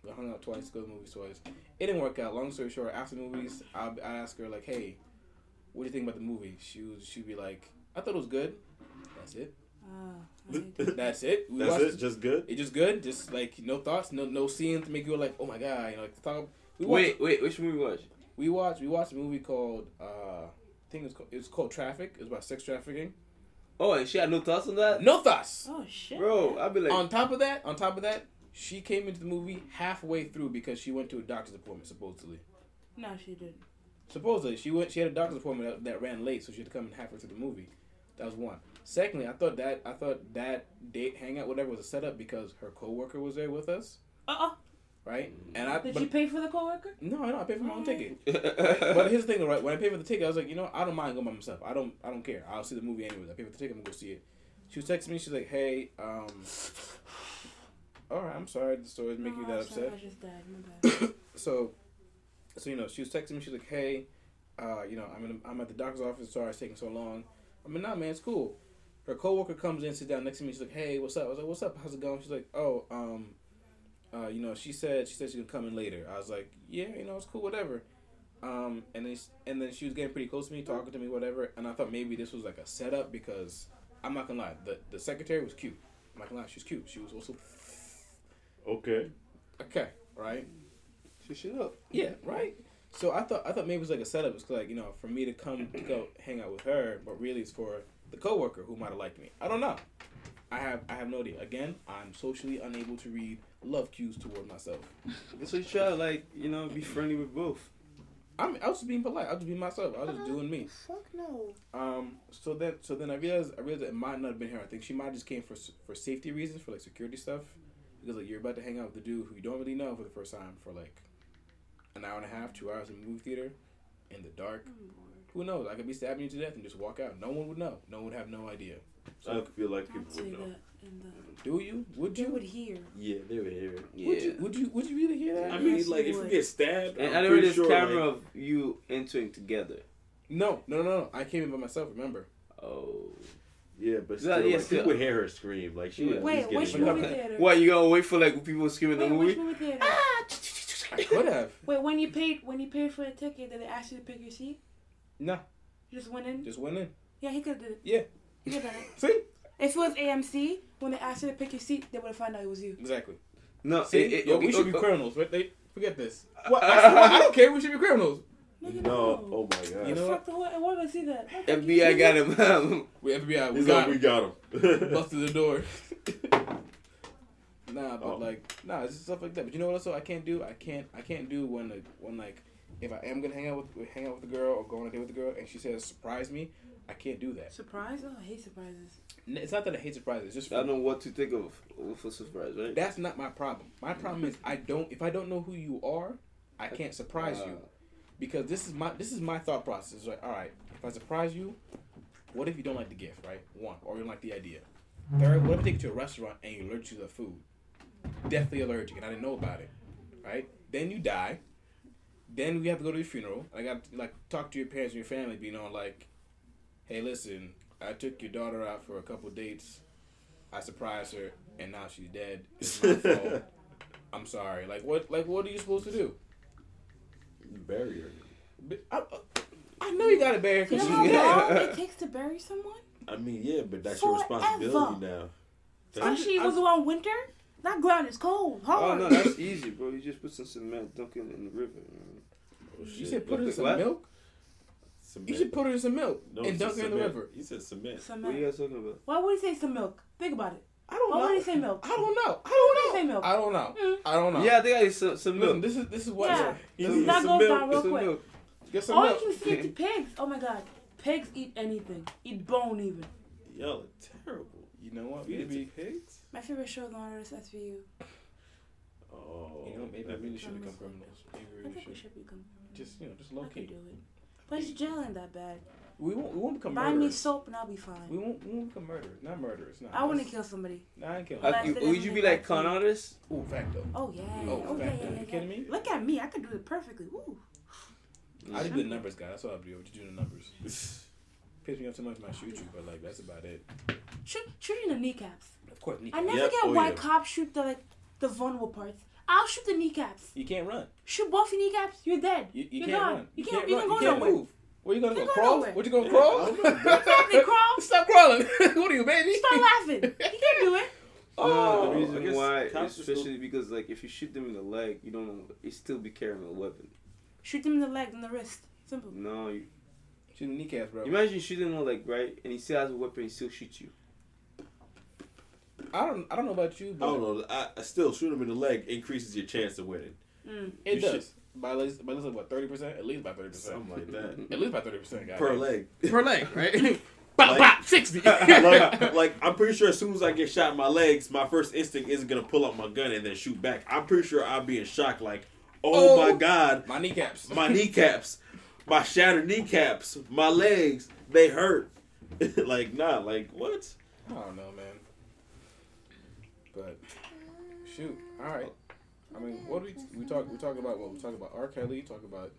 Speaker 1: We hung out twice. Go to the movies twice. It didn't work out. Long story short, after the movies, I I asked her like, hey, what do you think about the movie? She was she'd be like, I thought it was good. That's it.
Speaker 3: Ah, I hate that.
Speaker 1: That's it. We
Speaker 4: That's it. Just good.
Speaker 1: It just good. Just like no thoughts, no no scenes to make you like, oh my god, you know, like talk. We watched,
Speaker 2: Wait, wait, which movie was?
Speaker 1: we watched we watched a movie called uh, I think it's called it's called Traffic. It's about sex trafficking.
Speaker 2: Oh, and she had no thoughts on that,
Speaker 1: No thoughts.
Speaker 3: Oh shit.
Speaker 2: bro. I'd be like,
Speaker 1: on top of that, on top of that, she came into the movie halfway through because she went to a doctor's appointment supposedly.
Speaker 3: No, she didn't.
Speaker 1: Supposedly, she went. She had a doctor's appointment that, that ran late, so she had to come in halfway through the movie. That was one. Secondly, I thought that I thought that date hangout whatever was a setup because her coworker was there with us,
Speaker 3: Uh uh
Speaker 1: right? And I
Speaker 3: Did
Speaker 1: but,
Speaker 3: she pay for the coworker?
Speaker 1: no, no, I paid for my own ticket. But here's the thing, right? When I paid for the ticket, I was like, you know, I don't mind going by myself. I don't, I don't care. I'll see the movie anyways. I paid for the ticket. I'm gonna go see it. She was texting me. She's like, hey, um, all right, I'm sorry. The story's making you
Speaker 3: Oh,
Speaker 1: that upset.
Speaker 3: I just died. My bad.
Speaker 1: So, so you know, she was texting me. She's like, "Hey, uh, you know, I'm in, I'm at the doctor's office. Sorry, it's taking so long." I'm like, "Nah, man, it's cool." Her coworker comes in, sits down next to me. She's like, "Hey, what's up?" I was like, "What's up? How's it going?" She's like, "Oh, um, uh, you know, she said she said she could come in later." I was like, "Yeah, you know, it's cool, whatever." Um, and then and then she was getting pretty close to me, talking to me, whatever. And I thought maybe this was like a setup because I'm not gonna lie, the the secretary was cute. I'm not gonna lie, she was cute. She was also
Speaker 4: Okay.
Speaker 1: okay, right?
Speaker 2: she should up.
Speaker 1: Yeah, right. So I thought I thought maybe it was like a setup. It's like you know for me to come to go hang out with her, but really it's for the coworker who might have liked me. I don't know. I have I have no idea. Again, I'm socially unable to read love cues toward myself.
Speaker 2: So you try to like you know be friendly with both.
Speaker 1: I'm I was just being polite. I was just being myself. I was just doing me.
Speaker 3: Fuck no.
Speaker 1: Um. So then so then I realized I realized that it might not have been her. I think she might have just came for for safety reasons for like security stuff. Because like you're about to hang out with the dude who you don't really know for the first time for like an hour and a half, two hours in the movie theater, in the dark. Oh, who knows? I could be stabbing you to death and just walk out. No one would know. No one would have no idea.
Speaker 4: So I feel like people would know.
Speaker 3: the.
Speaker 1: Do you? Would
Speaker 3: They
Speaker 1: you?
Speaker 3: would hear.
Speaker 4: Yeah, they would hear it.
Speaker 1: Would you? Would you? Would you really hear that?
Speaker 4: I mean,
Speaker 3: Yes,
Speaker 4: like
Speaker 3: you
Speaker 4: if you get stabbed,
Speaker 2: And
Speaker 4: I'm
Speaker 2: I know
Speaker 4: pretty
Speaker 2: there's
Speaker 4: sure,
Speaker 2: camera
Speaker 4: like,
Speaker 2: of you entering together.
Speaker 1: no, no, no, no. I came in by myself. Remember?
Speaker 2: Oh.
Speaker 4: Yeah, but still,
Speaker 2: yeah,
Speaker 4: like,
Speaker 2: still.
Speaker 4: people would hear her scream. Like she would
Speaker 2: Yeah.
Speaker 4: at
Speaker 3: Wait,
Speaker 4: least
Speaker 3: which movie theater?
Speaker 2: What you gonna wait for like people screaming in
Speaker 3: Wait,
Speaker 2: the
Speaker 3: which
Speaker 2: movie?
Speaker 3: movie theater?
Speaker 1: I could have.
Speaker 3: Wait, when you paid when you paid for a ticket, did they ask you to pick your seat?
Speaker 1: No,
Speaker 3: You just went in.
Speaker 1: just went in.
Speaker 3: Yeah, he could have did it.
Speaker 1: Yeah.
Speaker 3: He could have done it.
Speaker 1: See?
Speaker 3: If it was AMC, when they asked you to pick your seat, they would have found out it was you.
Speaker 1: Exactly.
Speaker 2: No,
Speaker 1: See?
Speaker 2: it- it-
Speaker 1: Yo,
Speaker 2: okay,
Speaker 1: we should be criminals. Right? They forget this. Uh, what? I, I don't care. We should be criminals.
Speaker 3: Nigga,
Speaker 4: No, oh my god.
Speaker 1: You know
Speaker 3: Fuck the what? Why would I see that? I think
Speaker 2: FBI
Speaker 3: you-
Speaker 2: got him.
Speaker 1: We FBI. We
Speaker 4: He's
Speaker 1: got
Speaker 4: like, we got him.
Speaker 1: busted the door. nah, but
Speaker 4: Oh.
Speaker 1: like, nah, it's just stuff like that. But you know what? Also, I can't do. I can't. I can't do when like when like if I am gonna hang out with hang out with a girl or go on a date with a girl and she says surprise me. I can't do that.
Speaker 3: Surprise? Oh, I hate surprises.
Speaker 1: It's not that I hate surprises. It's just
Speaker 2: I don't know what to think of with a surprise, right?
Speaker 1: that's not my problem. My problem is I don't. If I don't know who you are, I can't surprise you
Speaker 2: Uh,
Speaker 1: because this is my this is my thought process. Like, all right, if I surprise you, what if you don't like the gift, right? One, or you don't like the idea. Third, what if I take you to a restaurant and you're allergic to the food? Definitely allergic, and I didn't know about it, right? Then you die. Then we have to go to your funeral. I got to like talk to your parents and your family, being on like, hey, listen, I took your daughter out for a couple dates. I surprised her, and now she's dead. It's my fault. I'm sorry. Like what? Like what are you supposed to do?
Speaker 4: Barrier.
Speaker 1: But I, uh, I know you got it, Barry.
Speaker 3: You know how long it takes to bury someone?
Speaker 4: I mean, yeah, but that's your responsibility now.
Speaker 3: Especially if it
Speaker 1: I'm-
Speaker 3: was around winter. That ground is cold,
Speaker 2: oh,
Speaker 3: hard.
Speaker 2: Oh no, that's easy, bro. You just put some cement, dunk it in the river.
Speaker 4: Oh,
Speaker 1: you
Speaker 4: shit.
Speaker 1: should put her in some
Speaker 2: What?
Speaker 1: milk.
Speaker 4: Cement.
Speaker 1: You should put it in some milk
Speaker 4: No,
Speaker 1: and dunk it in the river.
Speaker 4: He said cement.
Speaker 3: Some
Speaker 2: What are you guys talking about?
Speaker 3: Why would he say some milk? Think about it.
Speaker 1: I don't
Speaker 3: Why
Speaker 1: know.
Speaker 3: would he say milk?
Speaker 1: I don't know. I don't
Speaker 3: would he say
Speaker 1: know.
Speaker 3: milk?
Speaker 1: I don't know.
Speaker 3: Mm.
Speaker 1: I don't know.
Speaker 2: Yeah, I think I need some, some
Speaker 1: Listen,
Speaker 2: milk.
Speaker 1: this is this is what.
Speaker 3: Yeah.
Speaker 4: He
Speaker 2: Some-
Speaker 4: needs
Speaker 3: That
Speaker 4: some
Speaker 3: goes
Speaker 4: milk.
Speaker 3: down real
Speaker 2: some
Speaker 3: quick.
Speaker 2: milk.
Speaker 1: Get some
Speaker 3: Or you can feed it to pigs. Oh my god. Pigs eat anything. Eat bone even.
Speaker 4: Y'all are terrible.
Speaker 1: You know what?
Speaker 4: Feed it
Speaker 1: Maybe.
Speaker 4: to pigs.
Speaker 3: My favorite show is on Earth SVU.
Speaker 4: Oh.
Speaker 1: You know, maybe I really should become
Speaker 3: sense.
Speaker 1: criminals. Maybe
Speaker 3: I
Speaker 1: we
Speaker 3: think
Speaker 1: really
Speaker 3: we
Speaker 1: should.
Speaker 3: should become.
Speaker 1: Just you know, just
Speaker 3: I
Speaker 1: low
Speaker 3: could
Speaker 1: key.
Speaker 3: do it. But it's jail ain't that bad.
Speaker 1: We won't. We won't become
Speaker 3: Buy me soap and I'll be fine.
Speaker 1: We won't. We won't become murderers. Not murderers. No.
Speaker 3: I want to kill somebody.
Speaker 1: Nah, I ain't killing.
Speaker 3: But
Speaker 2: Uh, you- would you be like con
Speaker 3: to-
Speaker 2: artist?
Speaker 1: Ooh, fact though.
Speaker 3: Oh yeah.
Speaker 1: Oh,
Speaker 3: Oh, yeah,
Speaker 1: fact.
Speaker 3: yeah, yeah,
Speaker 1: you kidding me?
Speaker 3: Look at me. I could do it perfectly. Woo.
Speaker 1: I do the numbers, guy. That's all I do. What you do the numbers. Piss me off so much, I might shoot you, but like that's about it.
Speaker 3: Shoot, shooting the kneecaps.
Speaker 1: Of course,
Speaker 3: kneecaps.
Speaker 1: I
Speaker 3: never
Speaker 4: Yep,
Speaker 3: get
Speaker 4: oh,
Speaker 3: why
Speaker 4: yeah.
Speaker 3: cops shoot the like the vulnerable parts. I'll shoot the kneecaps.
Speaker 1: You can't run.
Speaker 3: Shoot both your kneecaps. You're dead.
Speaker 1: You, you
Speaker 3: You're
Speaker 1: can't
Speaker 3: gone.
Speaker 1: run.
Speaker 3: You can't. You
Speaker 1: run.
Speaker 3: can go
Speaker 1: you can't
Speaker 3: nowhere.
Speaker 1: move. Where you gonna go?
Speaker 3: can't go
Speaker 1: Crawl?
Speaker 3: nowhere.
Speaker 1: What you gonna crawl?
Speaker 4: I.
Speaker 3: Exactly. Crawl.
Speaker 1: Stop crawling. what are you, baby?
Speaker 3: Start laughing. You can't do it.
Speaker 2: No,
Speaker 1: Oh,
Speaker 2: the
Speaker 4: I
Speaker 2: reason why,
Speaker 4: cops
Speaker 2: is
Speaker 4: are still-
Speaker 2: especially because like if you shoot them in the leg, you don't know, you still be carrying a weapon.
Speaker 3: Shoot them in the leg and the wrist. Simple.
Speaker 2: No, you,
Speaker 1: Shooting kneecaps, bro.
Speaker 2: imagine shooting him like right, and he still has a weapon, he still shoots you.
Speaker 1: I don't. I don't know about you, but I
Speaker 4: don't know. I, I still shoot him in the leg increases your chance of winning.
Speaker 3: Mm.
Speaker 1: it
Speaker 4: You
Speaker 1: does. By at least, by at least what thirty percent? At least by thirty percent.
Speaker 4: Something like that.
Speaker 1: At least by thirty percent, guys.
Speaker 4: Per leg.
Speaker 1: Per leg, right? bop
Speaker 4: Like-
Speaker 1: bop sixty.
Speaker 4: like, like I'm pretty sure as soon as I get shot in my legs, my first instinct isn't gonna pull out my gun and then shoot back. I'm pretty sure I'll be in shock. Like, oh,
Speaker 1: Oh.
Speaker 4: my god,
Speaker 1: My kneecaps.
Speaker 4: my kneecaps, my shattered kneecaps, my legs, they hurt. like, nah, like what?
Speaker 1: I don't know, man. But shoot, all right. I mean, what do we we talk? We talk about what we talk about. R. Kelly. Talk about.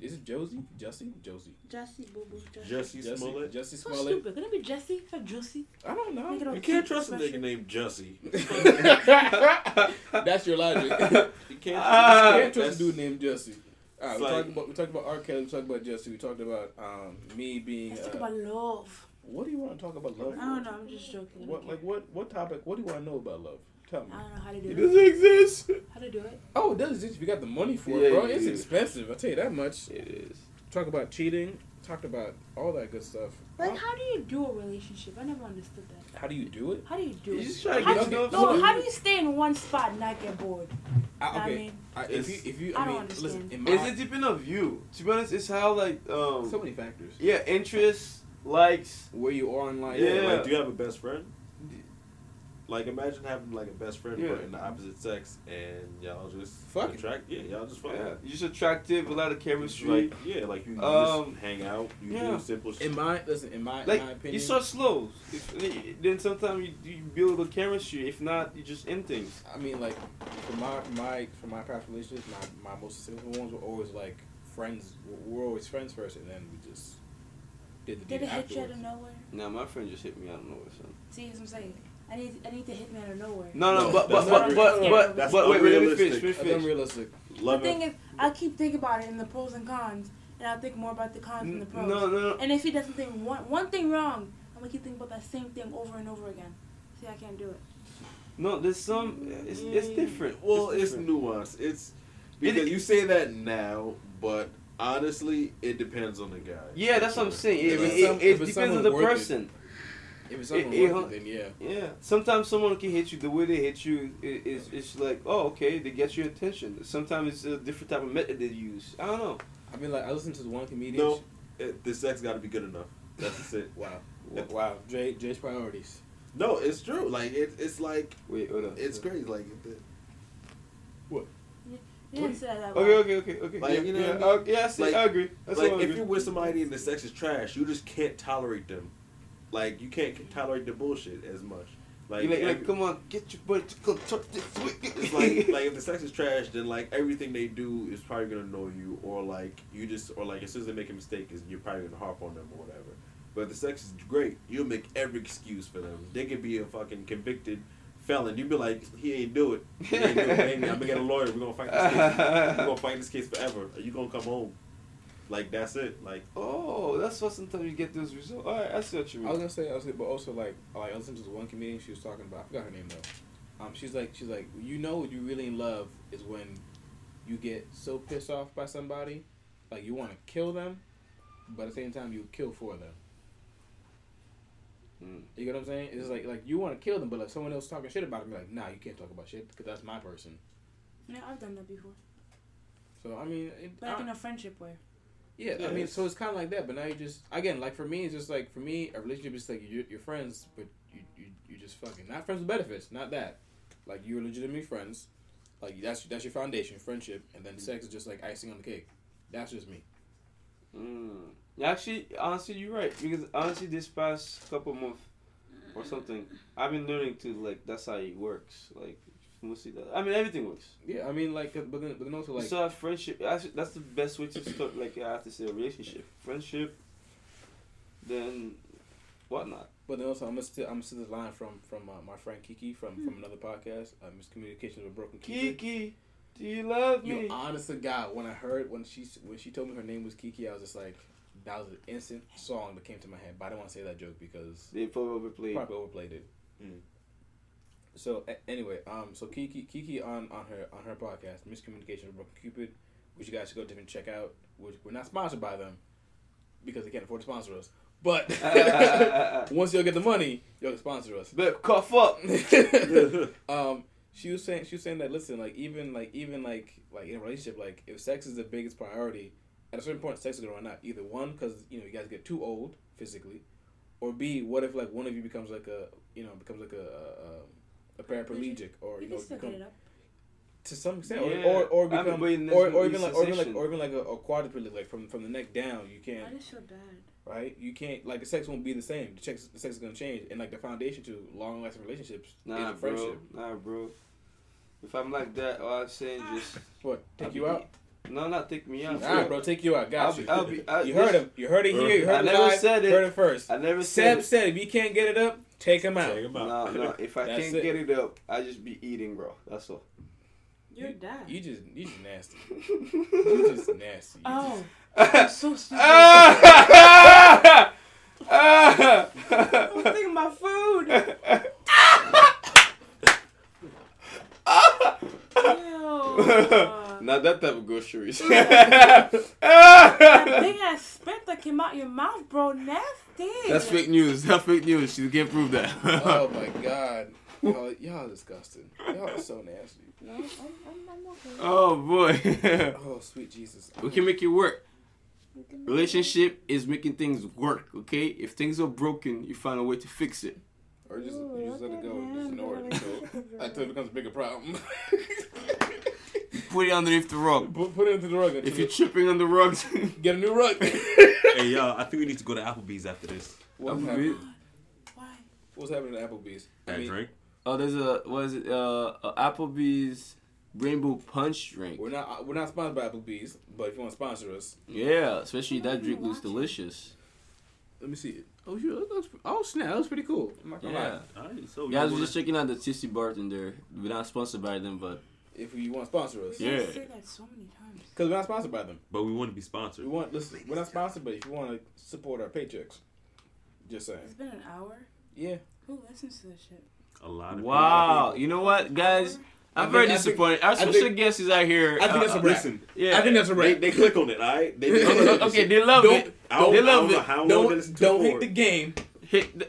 Speaker 1: Is it Josie? Jussie? Josie?
Speaker 3: Jesse, boo boo.
Speaker 4: Jesse
Speaker 1: Jussie
Speaker 4: Smollett.
Speaker 1: Jussie
Speaker 3: So stupid. Could it be Jesse? It's like Juicy.
Speaker 1: I don't know.
Speaker 3: Make it all
Speaker 4: You can't
Speaker 3: cute,
Speaker 4: trust a nigga named Jussie.
Speaker 1: That's your logic.
Speaker 4: You can't.
Speaker 2: Ah.
Speaker 1: you can't trust a dude named Jesse. All right, we
Speaker 4: It's
Speaker 1: talked about we talked about R. Kelly. We talked about Jesse. We talked about um, me being.
Speaker 3: Let's
Speaker 1: Uh,
Speaker 3: talk about love.
Speaker 1: what do you want to talk about love?
Speaker 3: I don't know. I'm just joking.
Speaker 1: What like what what topic? What do you want to know about love? Tell me.
Speaker 3: I don't know how to do
Speaker 2: It
Speaker 3: it.
Speaker 2: doesn't exist.
Speaker 3: How to do it.
Speaker 1: Oh, it does exist if you got the money for
Speaker 2: Yeah,
Speaker 1: it, bro.
Speaker 2: yeah,
Speaker 1: It's
Speaker 2: yeah.
Speaker 1: expensive. I'll tell you that much.
Speaker 2: It is.
Speaker 1: Talk about cheating. Talked about all that good stuff.
Speaker 3: Like,
Speaker 1: How,
Speaker 3: how do you do a relationship? I never understood that.
Speaker 1: how do you do it?
Speaker 3: How do you do
Speaker 2: You
Speaker 3: it?
Speaker 2: just try to
Speaker 3: how
Speaker 2: get
Speaker 3: do,
Speaker 2: to know
Speaker 3: no,
Speaker 2: someone.
Speaker 3: how do you stay in one spot and not get bored?
Speaker 1: I,
Speaker 3: I
Speaker 1: okay,
Speaker 3: mean,
Speaker 1: I, if you if you
Speaker 3: I
Speaker 1: I,
Speaker 3: don't
Speaker 1: mean
Speaker 3: understand.
Speaker 1: listen, in my,
Speaker 2: It's a depend of you. To be honest, it's how like um
Speaker 1: so many factors.
Speaker 2: yeah interests, likes.
Speaker 1: Where you are in life.
Speaker 4: Yeah,
Speaker 2: Yeah.
Speaker 4: like, do you have a best friend? Like, imagine having like a best friend
Speaker 2: Yeah.
Speaker 4: but in the opposite sex, and y'all just
Speaker 1: Fuck it.
Speaker 4: attract. Yeah, y'all just fuck.
Speaker 2: Yeah, you're just attractive, a lot of chemistry.
Speaker 4: Like, yeah, like you, you
Speaker 2: Um,
Speaker 4: just hang out. You
Speaker 2: yeah.
Speaker 4: do simple shit.
Speaker 1: In my listen, in my
Speaker 2: like
Speaker 1: in my opinion,
Speaker 2: you start slow. If, then sometimes you, you build a chemistry. If not, you just end things.
Speaker 1: I mean, like for my my for my past relationships, my my most successful ones were always like friends. We're always friends first, and then we just did the
Speaker 3: Did
Speaker 1: deed
Speaker 3: it hit you out
Speaker 1: afterwards.
Speaker 3: of nowhere?
Speaker 2: Now my friend just hit me out of nowhere, son.
Speaker 3: See what I'm saying? I need, I need to hit me out of nowhere.
Speaker 2: No, no,
Speaker 4: No,
Speaker 2: but but
Speaker 4: that's
Speaker 2: but
Speaker 4: not
Speaker 2: but
Speaker 3: real-
Speaker 2: but,
Speaker 4: that's
Speaker 2: but wait, wait, let me finish. Finish,
Speaker 1: That's
Speaker 2: finish.
Speaker 3: the thing is, I keep thinking about it in the pros and cons, and I'll think more about the cons than the pros.
Speaker 2: no, no.
Speaker 3: And if he does something one one thing wrong, I'm gonna keep thinking about that same thing over and over again. See, I can't do it.
Speaker 2: No, there's some. It's, it's mm, different.
Speaker 4: Well, it's,
Speaker 2: different.
Speaker 4: nuanced. It's because
Speaker 2: It-
Speaker 4: you say that now, but honestly, it depends on the guy.
Speaker 2: Yeah, that's what I'm saying. It,
Speaker 1: If
Speaker 2: it, it, it depends on the
Speaker 1: worth it.
Speaker 2: person.
Speaker 1: If it's someone
Speaker 2: It- it-
Speaker 1: worth it, then yeah.
Speaker 2: Yeah, sometimes someone can hit you the way they hit you. It, it's it's like oh okay, they get your attention. Sometimes it's a different type of method they use. I don't know.
Speaker 1: I mean, like I listened to the one comedian.
Speaker 4: No, it, the sex got to be good enough. That's it.
Speaker 1: Wow. wow. Jay, Jay's priorities.
Speaker 4: No, it's true. Like it, it's like
Speaker 2: Wait, hold on.
Speaker 4: it's crazy. Like it-
Speaker 3: You didn't say that
Speaker 2: Okay, okay, okay, okay.
Speaker 4: Like,
Speaker 2: yeah,
Speaker 4: you know
Speaker 2: yeah,
Speaker 4: what I mean?
Speaker 2: uh, yeah, I see.
Speaker 4: Like-
Speaker 2: I agree. That's
Speaker 4: like
Speaker 2: all I
Speaker 4: if
Speaker 2: agree.
Speaker 4: you're with somebody and the sex is trash, you just can't tolerate them. Like you can't tolerate the bullshit as much. Like,
Speaker 2: like, like, come on, get your butt to come touch this
Speaker 4: it's like like if the sex is trash, then like everything they do is probably gonna annoy you, or like you just or like as soon as they make a mistake, is you're probably gonna harp on them or whatever. But if the sex is great, you'll make every excuse for them. They could be a fucking convicted felon. You'd be like, he ain't do it. He ain't do it. I'm gonna get a lawyer. We're gonna fight this case. We're gonna fight this case forever. Are you gonna come home? Like that's it. Like
Speaker 2: oh, that's what sometimes you get those results. All right, I see what you mean.
Speaker 1: I was gonna say, I was gonna, but also like, like I listened to this one comedian. She was talking about. I forgot her name though. Um, she's like, she's like, you know, what you really in love is when you get so pissed off by somebody, like you want to kill them, but at the same time you kill for them.
Speaker 2: Mm.
Speaker 1: You get what I'm saying? It's like like you want to kill them, but like someone else talking shit about them, you're like, nah, you can't talk about shit because that's my person.
Speaker 3: Yeah, I've done that before.
Speaker 1: So I mean, it,
Speaker 3: Like
Speaker 1: I-
Speaker 3: in a friendship way.
Speaker 1: Yeah,
Speaker 2: Yeah,
Speaker 1: I mean, so it's kind of like that. But now you just again, like for me, it's just like for me, a relationship is like you're, you're friends, but you, you you just fucking not friends with benefits, not that. Like you're legitimately friends, like that's that's your foundation, friendship, and then sex is just like icing on the cake. That's just me.
Speaker 2: Mm. Actually, honestly, you're right. Because honestly, this past couple months or something, I've been learning to like that's how it works. Like mostly that. I mean, everything works.
Speaker 1: Yeah, I mean, like, uh, but then, but then also
Speaker 2: you
Speaker 1: like,
Speaker 2: have friendship. Actually, that's the best way to start. Like I have to say, a relationship, friendship, then whatnot.
Speaker 1: but then also I'm gonna still I'm gonna steal this line from from uh, my friend Kiki from from another podcast, uh, Miscommunication with Broken Cupid.
Speaker 2: Kiki, do you love me?
Speaker 1: You honest to God, when I heard when she when she told me her name was Kiki, I was just like, that was an instant song that came to my head. But I didn't want to say that joke because
Speaker 2: they probably overplayed.
Speaker 1: probably overplayed it.
Speaker 4: Mm.
Speaker 1: So a- anyway, um, so Kiki Kiki on on her on her podcast, Miscommunication with Broken Cupid, which you guys should go different check out. Which we're not sponsored by them because they can't afford to sponsor us. But once y'all get the money, y'all can sponsor us.
Speaker 2: But cough up.
Speaker 1: um, she was saying she was saying that listen, like even like even like like in a relationship, like if sex is the biggest priority, at a certain point, sex is gonna run out. Either one, because you know you guys get too old physically, or B, what if like one of you becomes like a you know becomes like a a, a paraplegic or
Speaker 3: You
Speaker 1: you know
Speaker 3: can still
Speaker 1: become,
Speaker 3: get it up.
Speaker 1: to some extent,
Speaker 2: Yeah.
Speaker 1: or, or or
Speaker 2: I mean,
Speaker 1: become
Speaker 2: but
Speaker 1: or, or even like or even like or even like a, a quadriplegic, like from from the neck down, you can't
Speaker 3: just feel bad.
Speaker 1: right. You can't like the sex won't be the same. The sex the sex is gonna change, and like the foundation to long lasting relationships
Speaker 2: Nah,
Speaker 1: is a
Speaker 2: bro.
Speaker 1: friendship.
Speaker 2: Nah, bro. If I'm like that, all I'm saying ah. just
Speaker 1: What take
Speaker 2: I'll
Speaker 1: you
Speaker 2: be-
Speaker 1: out?
Speaker 2: No, not take me out.
Speaker 1: All right, bro, take you out. Got
Speaker 2: I'll
Speaker 1: you.
Speaker 2: be, I'll be, I,
Speaker 1: you heard him. You heard it here. You heard
Speaker 2: I
Speaker 1: it
Speaker 2: never
Speaker 1: live.
Speaker 2: said it.
Speaker 1: Heard it first.
Speaker 2: I never
Speaker 1: Seb
Speaker 2: said.
Speaker 1: said if you can't get it up, take him out.
Speaker 4: Take 'em out.
Speaker 2: No, no. If I can't
Speaker 1: it.
Speaker 2: get it up, I just be eating, bro. That's all.
Speaker 3: You're
Speaker 1: you,
Speaker 3: dad.
Speaker 1: You just you just nasty. You just nasty. You
Speaker 3: oh,
Speaker 1: just-
Speaker 3: I'm so stupid.
Speaker 2: Ah! Ah!
Speaker 3: I'm thinking about food. Ew.
Speaker 2: Not that type of groceries.
Speaker 3: That big ass spit that came out your mouth, bro, nasty.
Speaker 2: That's fake news. That's fake news. She can't prove that.
Speaker 1: oh my god. Y'all, y'all disgusting. Y'all are so nasty.
Speaker 3: No, I'm, I'm, I'm okay.
Speaker 2: oh boy.
Speaker 1: Oh sweet Jesus.
Speaker 2: we can make it work. Relationship is making things work. Okay, if things are broken, you find a way to fix it.
Speaker 1: Or just,
Speaker 3: Ooh,
Speaker 1: you just let it go.
Speaker 3: look
Speaker 1: Just ignore it. So until it becomes a bigger problem.
Speaker 2: Put it underneath the rug.
Speaker 1: put, put it into the rug.
Speaker 2: If you're
Speaker 1: it-
Speaker 2: tripping on the rugs,
Speaker 1: get a new rug.
Speaker 4: hey, y'all, I think we need to go to Applebee's after this.
Speaker 1: What's
Speaker 2: Applebee's?
Speaker 1: happening?
Speaker 3: Why?
Speaker 1: What's happening at Applebee's? I mean,
Speaker 4: drink.
Speaker 2: oh, there's a what is it? Uh, a Applebee's rainbow punch drink.
Speaker 1: We're not we're not sponsored by Applebee's, but if you want to sponsor us,
Speaker 2: Yeah, especially that drink looks delicious.
Speaker 1: let me see it. Oh sure, that looks, oh snap, that looks pretty cool. I'm not gonna
Speaker 2: Yeah.
Speaker 1: lie.
Speaker 4: All right, so
Speaker 2: Guys,
Speaker 4: you
Speaker 2: we're just checking out the Tipsy Bartender. We're not sponsored by them, but
Speaker 1: If you want to sponsor us,
Speaker 3: You
Speaker 2: Yeah.
Speaker 3: guys say that so many times.
Speaker 1: because we're not sponsored by them.
Speaker 4: but we want to be sponsored.
Speaker 1: We want listen, we're not sponsored, but if you want to support our paychecks, just saying.
Speaker 3: It's been an hour.
Speaker 1: Yeah,
Speaker 3: Who listens to this shit?
Speaker 4: A lot of
Speaker 2: wow, you know what, guys?
Speaker 1: I
Speaker 2: I'm
Speaker 1: think-
Speaker 2: very
Speaker 1: I think-
Speaker 2: disappointed. Our
Speaker 1: I think-
Speaker 2: special guest is out here.
Speaker 1: I think that's a
Speaker 2: uh,
Speaker 1: wrap.
Speaker 4: Listen,
Speaker 2: Yeah,
Speaker 1: I think that's a
Speaker 4: they,
Speaker 1: wrap.
Speaker 4: they click on it, all right? They, they
Speaker 2: okay,
Speaker 4: click on
Speaker 2: okay,
Speaker 4: it.
Speaker 2: they love
Speaker 1: Don't-
Speaker 2: it.
Speaker 4: I don't,
Speaker 2: they
Speaker 4: I
Speaker 2: love
Speaker 4: don't know
Speaker 2: it.
Speaker 4: how long they
Speaker 1: don't
Speaker 4: listen
Speaker 1: don't
Speaker 4: it
Speaker 1: hate the game.
Speaker 2: Hit the,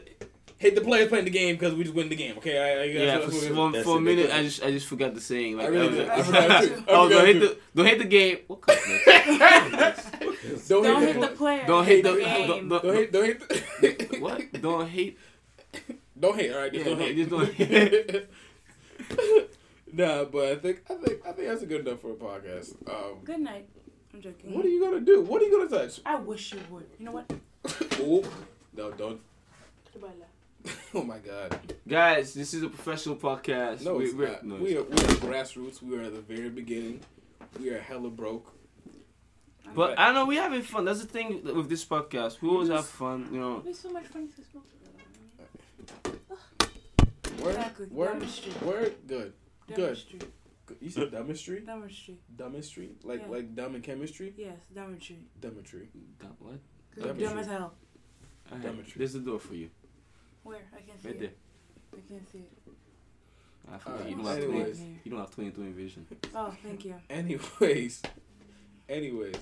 Speaker 1: hate the players playing the game because we just win the game. Okay, I, I,
Speaker 2: Yeah,
Speaker 1: that's what-
Speaker 2: for, for,
Speaker 4: That's
Speaker 2: for a minute, I just I just forgot the saying. Like,
Speaker 1: I really
Speaker 2: was
Speaker 1: did. I forgot too. I
Speaker 2: Oh, don't hate the don't hate the game. What comes next?
Speaker 1: don't,
Speaker 3: Don't
Speaker 1: hate
Speaker 3: hit the player.
Speaker 2: Don't hate
Speaker 3: the
Speaker 2: the-
Speaker 3: game.
Speaker 2: don't-
Speaker 1: Don't hate. Don't hate.
Speaker 2: What? Don't hate.
Speaker 1: Don't hate. All right, just
Speaker 2: Yeah,
Speaker 1: don't hate.
Speaker 2: just don't hate.
Speaker 1: nah, but I think I think I think that's good enough for a podcast. Um,
Speaker 3: Good night. I'm joking.
Speaker 1: what are you gonna do? What are you gonna touch?
Speaker 3: I wish you would. You know what?
Speaker 1: Ooh, no, don't.
Speaker 3: Goodbye, love.
Speaker 1: Oh my God.
Speaker 2: Guys, this is a professional podcast.
Speaker 1: No,
Speaker 2: we,
Speaker 1: it's
Speaker 2: we're-
Speaker 1: not.
Speaker 2: no,
Speaker 1: we, are, we are grassroots. We are at the very beginning. We are hella broke.
Speaker 2: But I know we're having fun. That's the thing with this podcast. We always have fun. You know.
Speaker 3: There's so much fun to smoke together.
Speaker 1: Word,
Speaker 3: Exactly.
Speaker 1: word,
Speaker 3: Dumbestry.
Speaker 1: word. Good. Good.
Speaker 3: Dumbestry.
Speaker 1: Good. You said dumbestry.
Speaker 3: Dumbestry.
Speaker 1: Dumbestry, like
Speaker 3: Yeah.
Speaker 1: like dumb in chemistry.
Speaker 3: Yes, dumbestry.
Speaker 1: Dumbetry.
Speaker 2: That- What?
Speaker 3: Cause you're
Speaker 1: Dumbestry.
Speaker 3: dumb as hell.
Speaker 2: Alright,
Speaker 1: Geometry.
Speaker 2: There's the door for you.
Speaker 3: Where? I can't see
Speaker 2: Right
Speaker 3: it.
Speaker 2: there.
Speaker 3: I can't see it.
Speaker 2: I forgot.
Speaker 1: Alright,
Speaker 2: You don't have
Speaker 1: anyways.
Speaker 2: 20, You don't have 2020 vision.
Speaker 3: Oh, thank you.
Speaker 1: Anyways, anyways,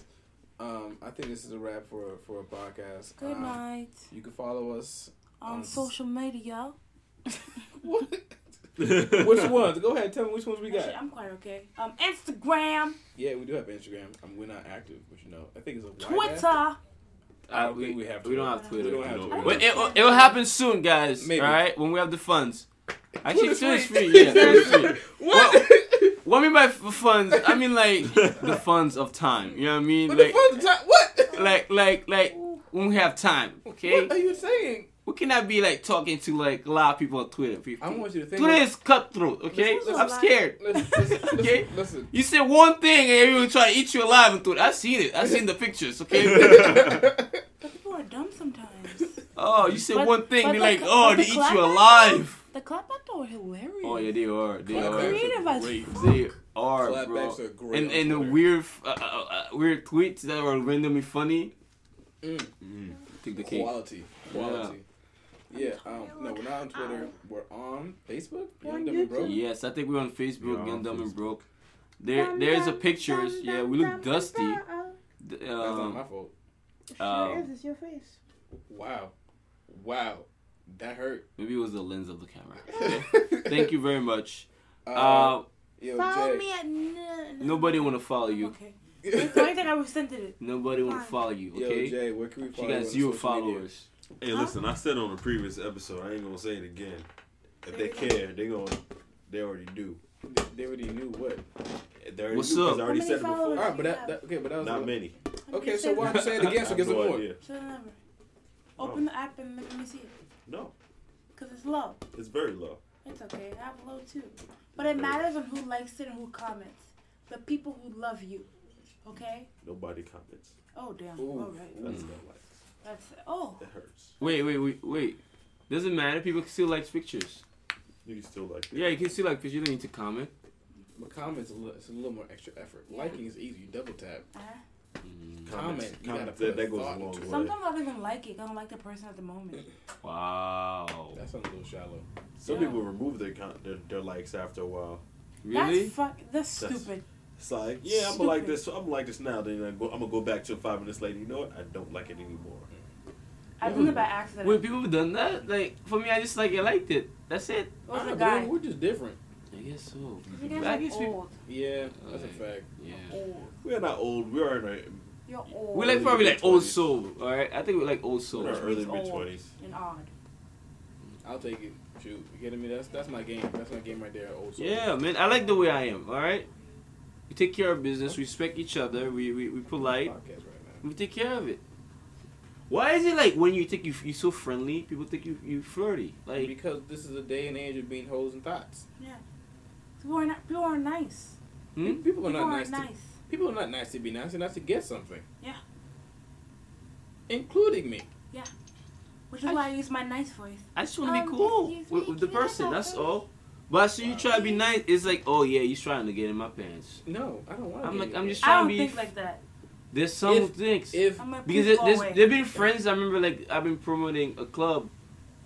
Speaker 1: um, I think this is a wrap for for a podcast.
Speaker 3: Good
Speaker 1: Um,
Speaker 3: night.
Speaker 1: You can follow us.
Speaker 3: On
Speaker 1: um,
Speaker 3: social media.
Speaker 1: What? which ones? Go ahead. Tell me which ones we got.
Speaker 3: Actually, I'm quite okay. Um, Instagram,
Speaker 1: Yeah, we do have Instagram. Um, we're not active, but you know, I think it's a wide app.
Speaker 3: Twitter.
Speaker 1: I don't think we have
Speaker 2: We don't have Twitter.
Speaker 1: We don't have
Speaker 4: No,
Speaker 1: Twitter.
Speaker 2: But it, it'll happen soon, guys.
Speaker 1: Maybe.
Speaker 2: All right, when we have the funds. Actually,
Speaker 1: Twitter's
Speaker 2: Twitter's
Speaker 1: free.
Speaker 2: free. Yeah, Twitter's free.
Speaker 1: What?
Speaker 2: What I mean by f- funds, I mean like the funds of time. You know what I mean?
Speaker 1: What
Speaker 2: Like,
Speaker 1: the fuck? Time? What?
Speaker 2: like, like, like when we have time. Okay,
Speaker 1: What are you saying?
Speaker 2: We cannot be like talking to like a lot of people on Twitter. People.
Speaker 1: I want you to think.
Speaker 2: Twitter is cutthroat. Okay,
Speaker 3: Listen,
Speaker 2: I'm
Speaker 3: listen,
Speaker 2: scared.
Speaker 1: Listen, listen,
Speaker 2: Okay.
Speaker 1: listen.
Speaker 2: You said one thing and everyone try to eat you alive on Twitter. I've seen it. I've seen the pictures. Okay.
Speaker 3: But people are dumb sometimes.
Speaker 2: oh, you said
Speaker 3: But-
Speaker 2: one thing.
Speaker 3: but
Speaker 2: Be
Speaker 3: the
Speaker 2: like, oh,
Speaker 3: but
Speaker 2: they
Speaker 3: the
Speaker 2: eat you
Speaker 3: back-
Speaker 2: alive.
Speaker 3: The clapbacks are hilarious.
Speaker 2: Oh yeah, they are. They
Speaker 1: Clapbacks
Speaker 2: are.
Speaker 1: are
Speaker 3: Creative as
Speaker 1: great.
Speaker 3: fuck.
Speaker 2: They are, bro.
Speaker 1: Clapbacks are great.
Speaker 2: And and the weird uh, uh, uh, weird tweets that are randomly funny.
Speaker 1: Mm.
Speaker 4: Mm.
Speaker 2: Take the cake.
Speaker 1: Quality. Quality. Yeah. Yeah, um, no, we're not on Twitter. We're on Facebook. Young Dumb and Broke.
Speaker 2: Yes, I think we're on Facebook.
Speaker 4: Yeah,
Speaker 2: Young Dumb and Broke. There, there's a pictures. Yeah, we look dusty. D-
Speaker 1: That's not my
Speaker 2: Um,
Speaker 1: fault.
Speaker 2: um,
Speaker 3: It's your face.
Speaker 1: Wow. Wow. That hurt.
Speaker 2: maybe it was the lens of the camera. Thank you very much.
Speaker 1: Uh,
Speaker 2: Uh,
Speaker 1: yo,
Speaker 3: Follow
Speaker 1: Jay.
Speaker 3: me at. N-
Speaker 2: nobody want to follow you.
Speaker 3: Okay. It's the only thing I resented it.
Speaker 2: Nobody want to follow you. Okay.
Speaker 1: Yo, Jay, where can we follow you
Speaker 2: got zero
Speaker 1: social media?
Speaker 2: Followers.
Speaker 4: Hey, listen, I said on the previous episode, I ain't gonna say it again. If they care, they gonna, they already do.
Speaker 1: They- They already knew what.
Speaker 4: They already
Speaker 2: What's
Speaker 4: do, 'cause
Speaker 2: up?
Speaker 4: I already
Speaker 3: How
Speaker 4: said
Speaker 3: many
Speaker 4: it before.
Speaker 1: All
Speaker 3: followers?
Speaker 1: right, but that, that okay, but that was
Speaker 4: Not many.
Speaker 1: Okay, so why don't you say it again so
Speaker 4: I
Speaker 1: get
Speaker 4: have
Speaker 1: some
Speaker 4: no
Speaker 1: more?
Speaker 4: idea.
Speaker 3: Say the number. Open the app and let me see it.
Speaker 4: No,
Speaker 3: Cause it's low.
Speaker 4: it's very low.
Speaker 3: It's okay. I have low too. But it matters on who likes it and who comments. The people who love you. Okay?
Speaker 4: Nobody comments.
Speaker 3: Oh damn.
Speaker 1: Ooh.
Speaker 3: All right.
Speaker 4: That's not like.
Speaker 3: That's oh.
Speaker 4: That hurts.
Speaker 2: Wait, wait, wait, wait. Doesn't matter. People can still like pictures.
Speaker 4: You can still like.
Speaker 2: Yeah, you can still like pictures. You don't need to comment.
Speaker 1: But comments, a little, it's a little more extra effort. Liking is easy. You double tap.
Speaker 3: Uh,
Speaker 2: Mm.
Speaker 1: Comment. You
Speaker 4: Comment, that, that goes a long way.
Speaker 3: sometimes I don't even like it. I don't like the person at the moment.
Speaker 2: Wow.
Speaker 1: That sounds a little shallow.
Speaker 4: Some
Speaker 3: Yeah.
Speaker 4: people remove their, con- their their likes after a while.
Speaker 2: Really?
Speaker 3: That's fuck. That's
Speaker 4: That's-
Speaker 3: stupid.
Speaker 4: It's like, yeah, I'm gonna like this. I'm gonna like this now. Then I go, I'm gonna go back to five minutes later. You know what? I don't like it anymore.
Speaker 3: I did it by accident.
Speaker 2: When people have done that? Like for me, I just like I liked it. That's it.
Speaker 3: it was guy.
Speaker 1: We're just different.
Speaker 2: I guess so.
Speaker 3: You guys
Speaker 2: I
Speaker 3: are
Speaker 2: guess we-
Speaker 3: old.
Speaker 1: Yeah, that's a fact.
Speaker 2: Yeah.
Speaker 4: We're not old. We are in our,
Speaker 3: You're old.
Speaker 2: We like probably like old soul. All right, I think we're like old soul.
Speaker 4: in our
Speaker 3: Which
Speaker 4: early mid twenties.
Speaker 3: and odd.
Speaker 1: I'll take it. Shoot, you kidding me? That's that's my game. That's my game right there. Old soul.
Speaker 2: Yeah, man, I like the way I am. All right, we take care of business, we respect each other, we we, we polite,
Speaker 1: Podcast right now.
Speaker 2: we take care of it. Why is it like when you think you you so friendly, people think you you flirty? Like
Speaker 1: Because this is a day and age of being hoes and thoughts.
Speaker 3: Yeah, people are not. People are nice.
Speaker 2: hmm?
Speaker 1: People are
Speaker 3: People
Speaker 1: not
Speaker 3: are
Speaker 1: nice.
Speaker 3: nice.
Speaker 1: To, people are not nice to be nice. They're nice to get something.
Speaker 3: Yeah.
Speaker 1: Including me. Yeah.
Speaker 3: Which is why I use my nice voice.
Speaker 2: I just want to
Speaker 3: Um,
Speaker 2: be cool with,
Speaker 3: me,
Speaker 2: with the person. That's
Speaker 3: me?
Speaker 2: all. But so you try to be nice, it's like, oh yeah, he's trying to get in my pants.
Speaker 1: No, I don't want to.
Speaker 2: I'm like, I'm just
Speaker 3: I
Speaker 2: trying
Speaker 3: don't
Speaker 2: to be.
Speaker 3: think like that.
Speaker 2: There's some
Speaker 1: If-
Speaker 2: things.
Speaker 1: If
Speaker 2: because
Speaker 3: please
Speaker 2: it,
Speaker 3: go
Speaker 2: there's,
Speaker 3: away.
Speaker 2: there've been friends. I remember like I've been promoting a club,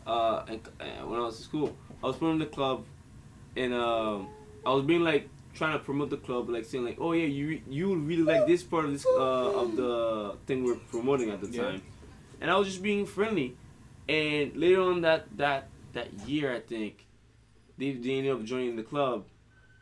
Speaker 2: uh, and, uh, when I was in school, I was promoting the club, and um, I was being like trying to promote the club, like saying like, oh yeah, you you would really like this part of this uh, of the thing we're promoting at the
Speaker 1: Yeah.
Speaker 2: time, and I was just being friendly, And later on that that that year, I think they, they ended up joining the club.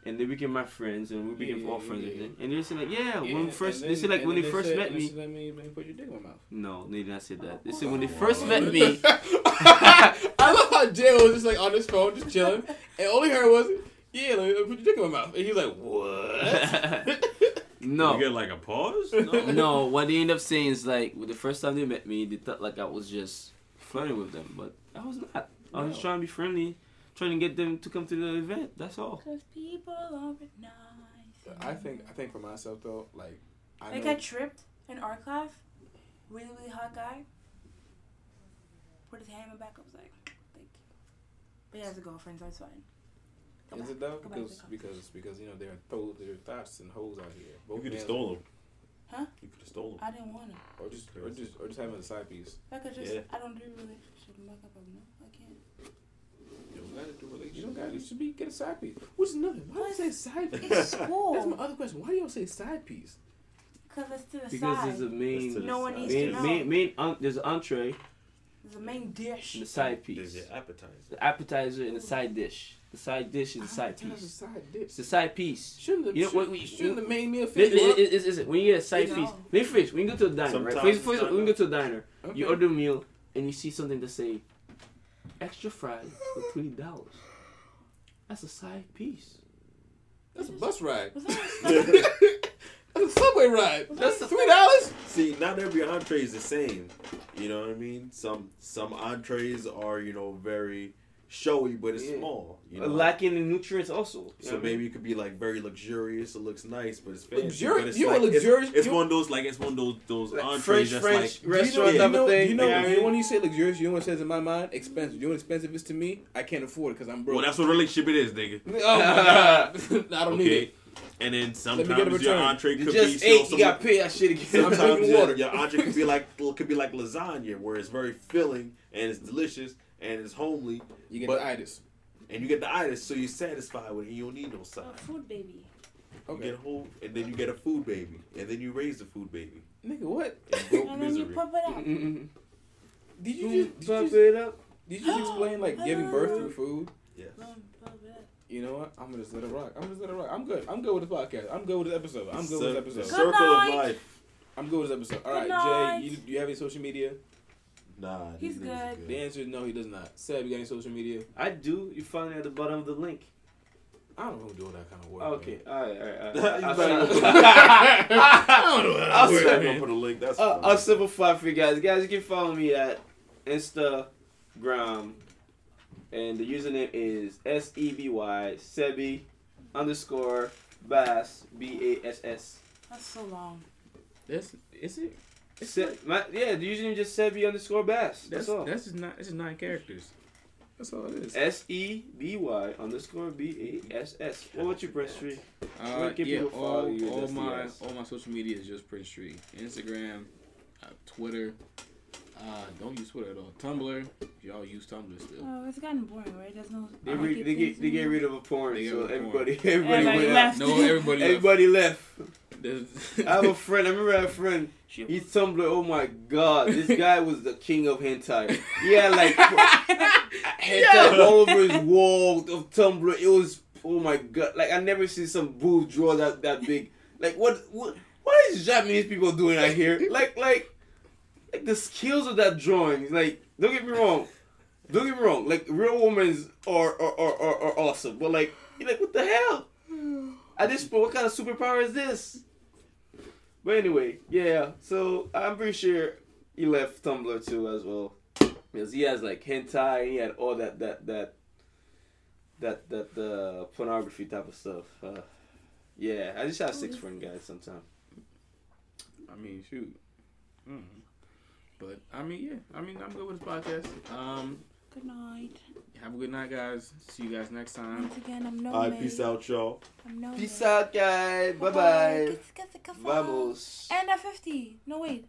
Speaker 2: And they became my friends, and we became
Speaker 1: Yeah,
Speaker 2: all friends.
Speaker 1: yeah,
Speaker 2: and
Speaker 1: yeah.
Speaker 2: everything. And they said like, yeah,
Speaker 1: Yeah,
Speaker 2: when first,
Speaker 1: and
Speaker 2: they said like when
Speaker 1: and
Speaker 2: they first
Speaker 1: said-
Speaker 2: met me.
Speaker 1: they said, let me let me put your dick in my mouth.
Speaker 2: No, they did not say that. They said when they first met me.
Speaker 1: I love how Jay was just like on his phone, just chilling, and all he heard was, "Yeah, let me put your dick in my mouth," and he's like, "What?"
Speaker 2: no,
Speaker 4: You get like a pause? No.
Speaker 2: no. What they end up saying is like, the first time they met me, they thought like I was just flirting with them, but I was not. I was
Speaker 1: No.
Speaker 2: trying to be friendly, trying to get them to come to the event. That's all.
Speaker 3: Cause people aren't nice.
Speaker 1: I think I think for myself though, like I
Speaker 3: Like
Speaker 1: know
Speaker 3: I tripped in art class, really really hot guy. Put his hand in my back. I was like, thank you. But he has a girlfriend, so it's fine. Go
Speaker 1: is
Speaker 3: back.
Speaker 1: it though
Speaker 3: Go back to
Speaker 1: because
Speaker 3: the
Speaker 1: because because you know there are throws there are thoughts and hoes out here.
Speaker 4: You could have
Speaker 1: males-
Speaker 4: stolen them.
Speaker 3: Huh?
Speaker 4: You could have stolen them.
Speaker 3: I didn't want to.
Speaker 1: or just or just or just having a side piece.
Speaker 3: I could just.
Speaker 4: Yeah.
Speaker 3: I don't do relationship makeup. I'm no. I can't.
Speaker 4: You don't gotta do
Speaker 1: You
Speaker 4: relationship.
Speaker 1: don't got you should be get a side piece. Which is nothing. Why do you say side piece?
Speaker 3: It's
Speaker 1: That's my other question. Why do y'all say side piece?
Speaker 3: Cause it's to the
Speaker 2: Because
Speaker 3: side.
Speaker 2: there's a
Speaker 4: It's
Speaker 2: main,
Speaker 3: no one
Speaker 4: side.
Speaker 3: needs to know.
Speaker 2: main, main, un, there's an entree,
Speaker 3: There's a main dish.
Speaker 2: and the side piece.
Speaker 4: There's
Speaker 2: piece.
Speaker 4: your appetizer.
Speaker 2: The appetizer and the side dish. The side dish is the side
Speaker 1: That's a side dish.
Speaker 2: It's the side piece.
Speaker 1: Shouldn't the,
Speaker 2: You know,
Speaker 1: should,
Speaker 2: what we-
Speaker 1: shouldn't the main meal
Speaker 2: It,
Speaker 1: fit you up?
Speaker 2: it, it, it, when you get a side
Speaker 3: No.
Speaker 2: piece, let me finish. When you go to a diner, right?
Speaker 4: Sometimes
Speaker 2: First, first, when you go to a diner,
Speaker 1: Okay.
Speaker 2: you order a meal and you see something to say, extra fries for three dollars. That's a side piece.
Speaker 1: That's a bus ride. That's a subway ride. That's
Speaker 3: that-
Speaker 1: three dollars.
Speaker 4: See, not every entree is the same. You know what I mean? Some some entrees are you know very showy, but it's
Speaker 2: Yeah.
Speaker 4: small. You know?
Speaker 2: Lacking in nutrients also.
Speaker 4: So maybe it could be like very luxurious. It looks nice, but it's fancy.
Speaker 1: Luxuri-
Speaker 4: but it's
Speaker 1: you
Speaker 4: like, it's-
Speaker 1: luxurious-
Speaker 4: It's,
Speaker 1: you-
Speaker 4: one of those like it's one of those those
Speaker 2: Like
Speaker 4: entrees
Speaker 2: French,
Speaker 4: that's
Speaker 2: French
Speaker 4: like
Speaker 1: Do you know,
Speaker 2: restaurant type of thing.
Speaker 1: you know,
Speaker 2: you know I
Speaker 1: you
Speaker 2: mean?
Speaker 1: when you say luxurious, you know what it says in my mind? Expensive. You know what expensive is to me? I can't afford it because I'm broke.
Speaker 4: well, that's what relationship it is, nigga.
Speaker 1: oh I don't need it.
Speaker 4: And then
Speaker 1: me get a
Speaker 4: sometimes your entree
Speaker 2: You
Speaker 4: could
Speaker 2: just
Speaker 4: be
Speaker 2: ate,
Speaker 4: still
Speaker 2: you got pay that shit again.
Speaker 1: Sometimes
Speaker 4: Sometimes your, your entree could be like could be like lasagna, where it's very filling and it's delicious and it's homely,
Speaker 1: You get
Speaker 4: But-
Speaker 1: the itis.
Speaker 4: and you get the itis, so you're satisfied with it. and You don't need no
Speaker 3: a
Speaker 4: side.
Speaker 3: Oh, food baby?
Speaker 4: You
Speaker 1: Okay,
Speaker 4: get a whole, and then you get a food baby, and then you raise the food baby
Speaker 1: nigga, what?
Speaker 4: in broke
Speaker 3: And then you
Speaker 4: misery.
Speaker 3: pump it up.
Speaker 2: Mm-mm.
Speaker 1: Did you
Speaker 2: You
Speaker 1: just did
Speaker 2: pump
Speaker 1: you,
Speaker 2: it up.
Speaker 1: did you just explain like giving birth through food?
Speaker 4: Yes.
Speaker 3: Boom, pump it up.
Speaker 1: You know what? I'm gonna just let it rock. I'm gonna just let it rock. I'm good. I'm good with this podcast. I'm good with this episode. I'm good with this
Speaker 4: The
Speaker 1: episode.
Speaker 4: circle of life.
Speaker 1: I'm good with this episode. All right, Jay, you, do you have any social media?
Speaker 4: Nah,
Speaker 3: He's
Speaker 4: these niggas are
Speaker 3: good.
Speaker 1: The answer is no, he does not. Seb, you got any social media?
Speaker 2: I do. You find it at the bottom of the link.
Speaker 1: I don't know who do all that kind of work.
Speaker 2: Okay. all right, all right. All right. I'll, I'll,
Speaker 4: go put-
Speaker 1: I don't know how
Speaker 2: I'll
Speaker 1: work,
Speaker 4: I'm put a link. That's
Speaker 2: I'll. I'll simplify for you guys. Guys, you can follow me at Instagram, and the username is S E B Y Seby underscore Bass B A S S.
Speaker 3: That's so long.
Speaker 1: That's is it? It's
Speaker 2: Se-
Speaker 1: like-
Speaker 2: my, yeah, the username just Seby underscore Bass. That's,
Speaker 1: That's
Speaker 2: all.
Speaker 1: that's just not. It's just nine characters. That's all it is.
Speaker 2: S E B Y underscore B A S S. What about you, Brent Street?
Speaker 1: Uh, yeah, all,
Speaker 2: you?
Speaker 1: all my
Speaker 2: yes.
Speaker 1: all my social media is just Prince Street. Instagram, uh, Twitter. Uh, don't use Twitter at all. Tumblr. Y'all use Tumblr still.
Speaker 3: Oh, it's gotten boring, right? There's no.
Speaker 2: They, re- they get they get rid of a porn, so
Speaker 1: rid of porn.
Speaker 2: everybody everybody,
Speaker 3: Everybody
Speaker 2: went
Speaker 3: left.
Speaker 2: out.
Speaker 1: No, everybody. left.
Speaker 2: Everybody left.
Speaker 1: There's-
Speaker 2: I have a friend. I remember I had a friend. He's Tumblr. Oh my god, this guy was the king of hentai. He had like hentai all over his wall of Tumblr. It was oh my god. Like I never seen some boob draw that that big. Like what what what is Japanese people doing out here? Like like like the skills of that drawing. Like don't get me wrong. Don't get me wrong. Like real women are are, are, are, are awesome, but like you're like what the hell? At this point, what kind of superpower is this? But anyway, yeah. So I'm pretty sure he left Tumblr too as well, because he has like hentai. and He had all that that that that that the pornography type of stuff. Uh, yeah, I just have six friend guys sometimes.
Speaker 1: I mean, shoot. Mm. But I mean, yeah. I mean, I'm good with this podcast. Um,
Speaker 3: Good night.
Speaker 1: Have a good night, guys. See you guys next time.
Speaker 3: Once again, I'm no
Speaker 4: All right, peace out, y'all.
Speaker 3: I'm no
Speaker 2: Peace out, guys. Bye bye. Vamos.
Speaker 3: And a 50. No, wait.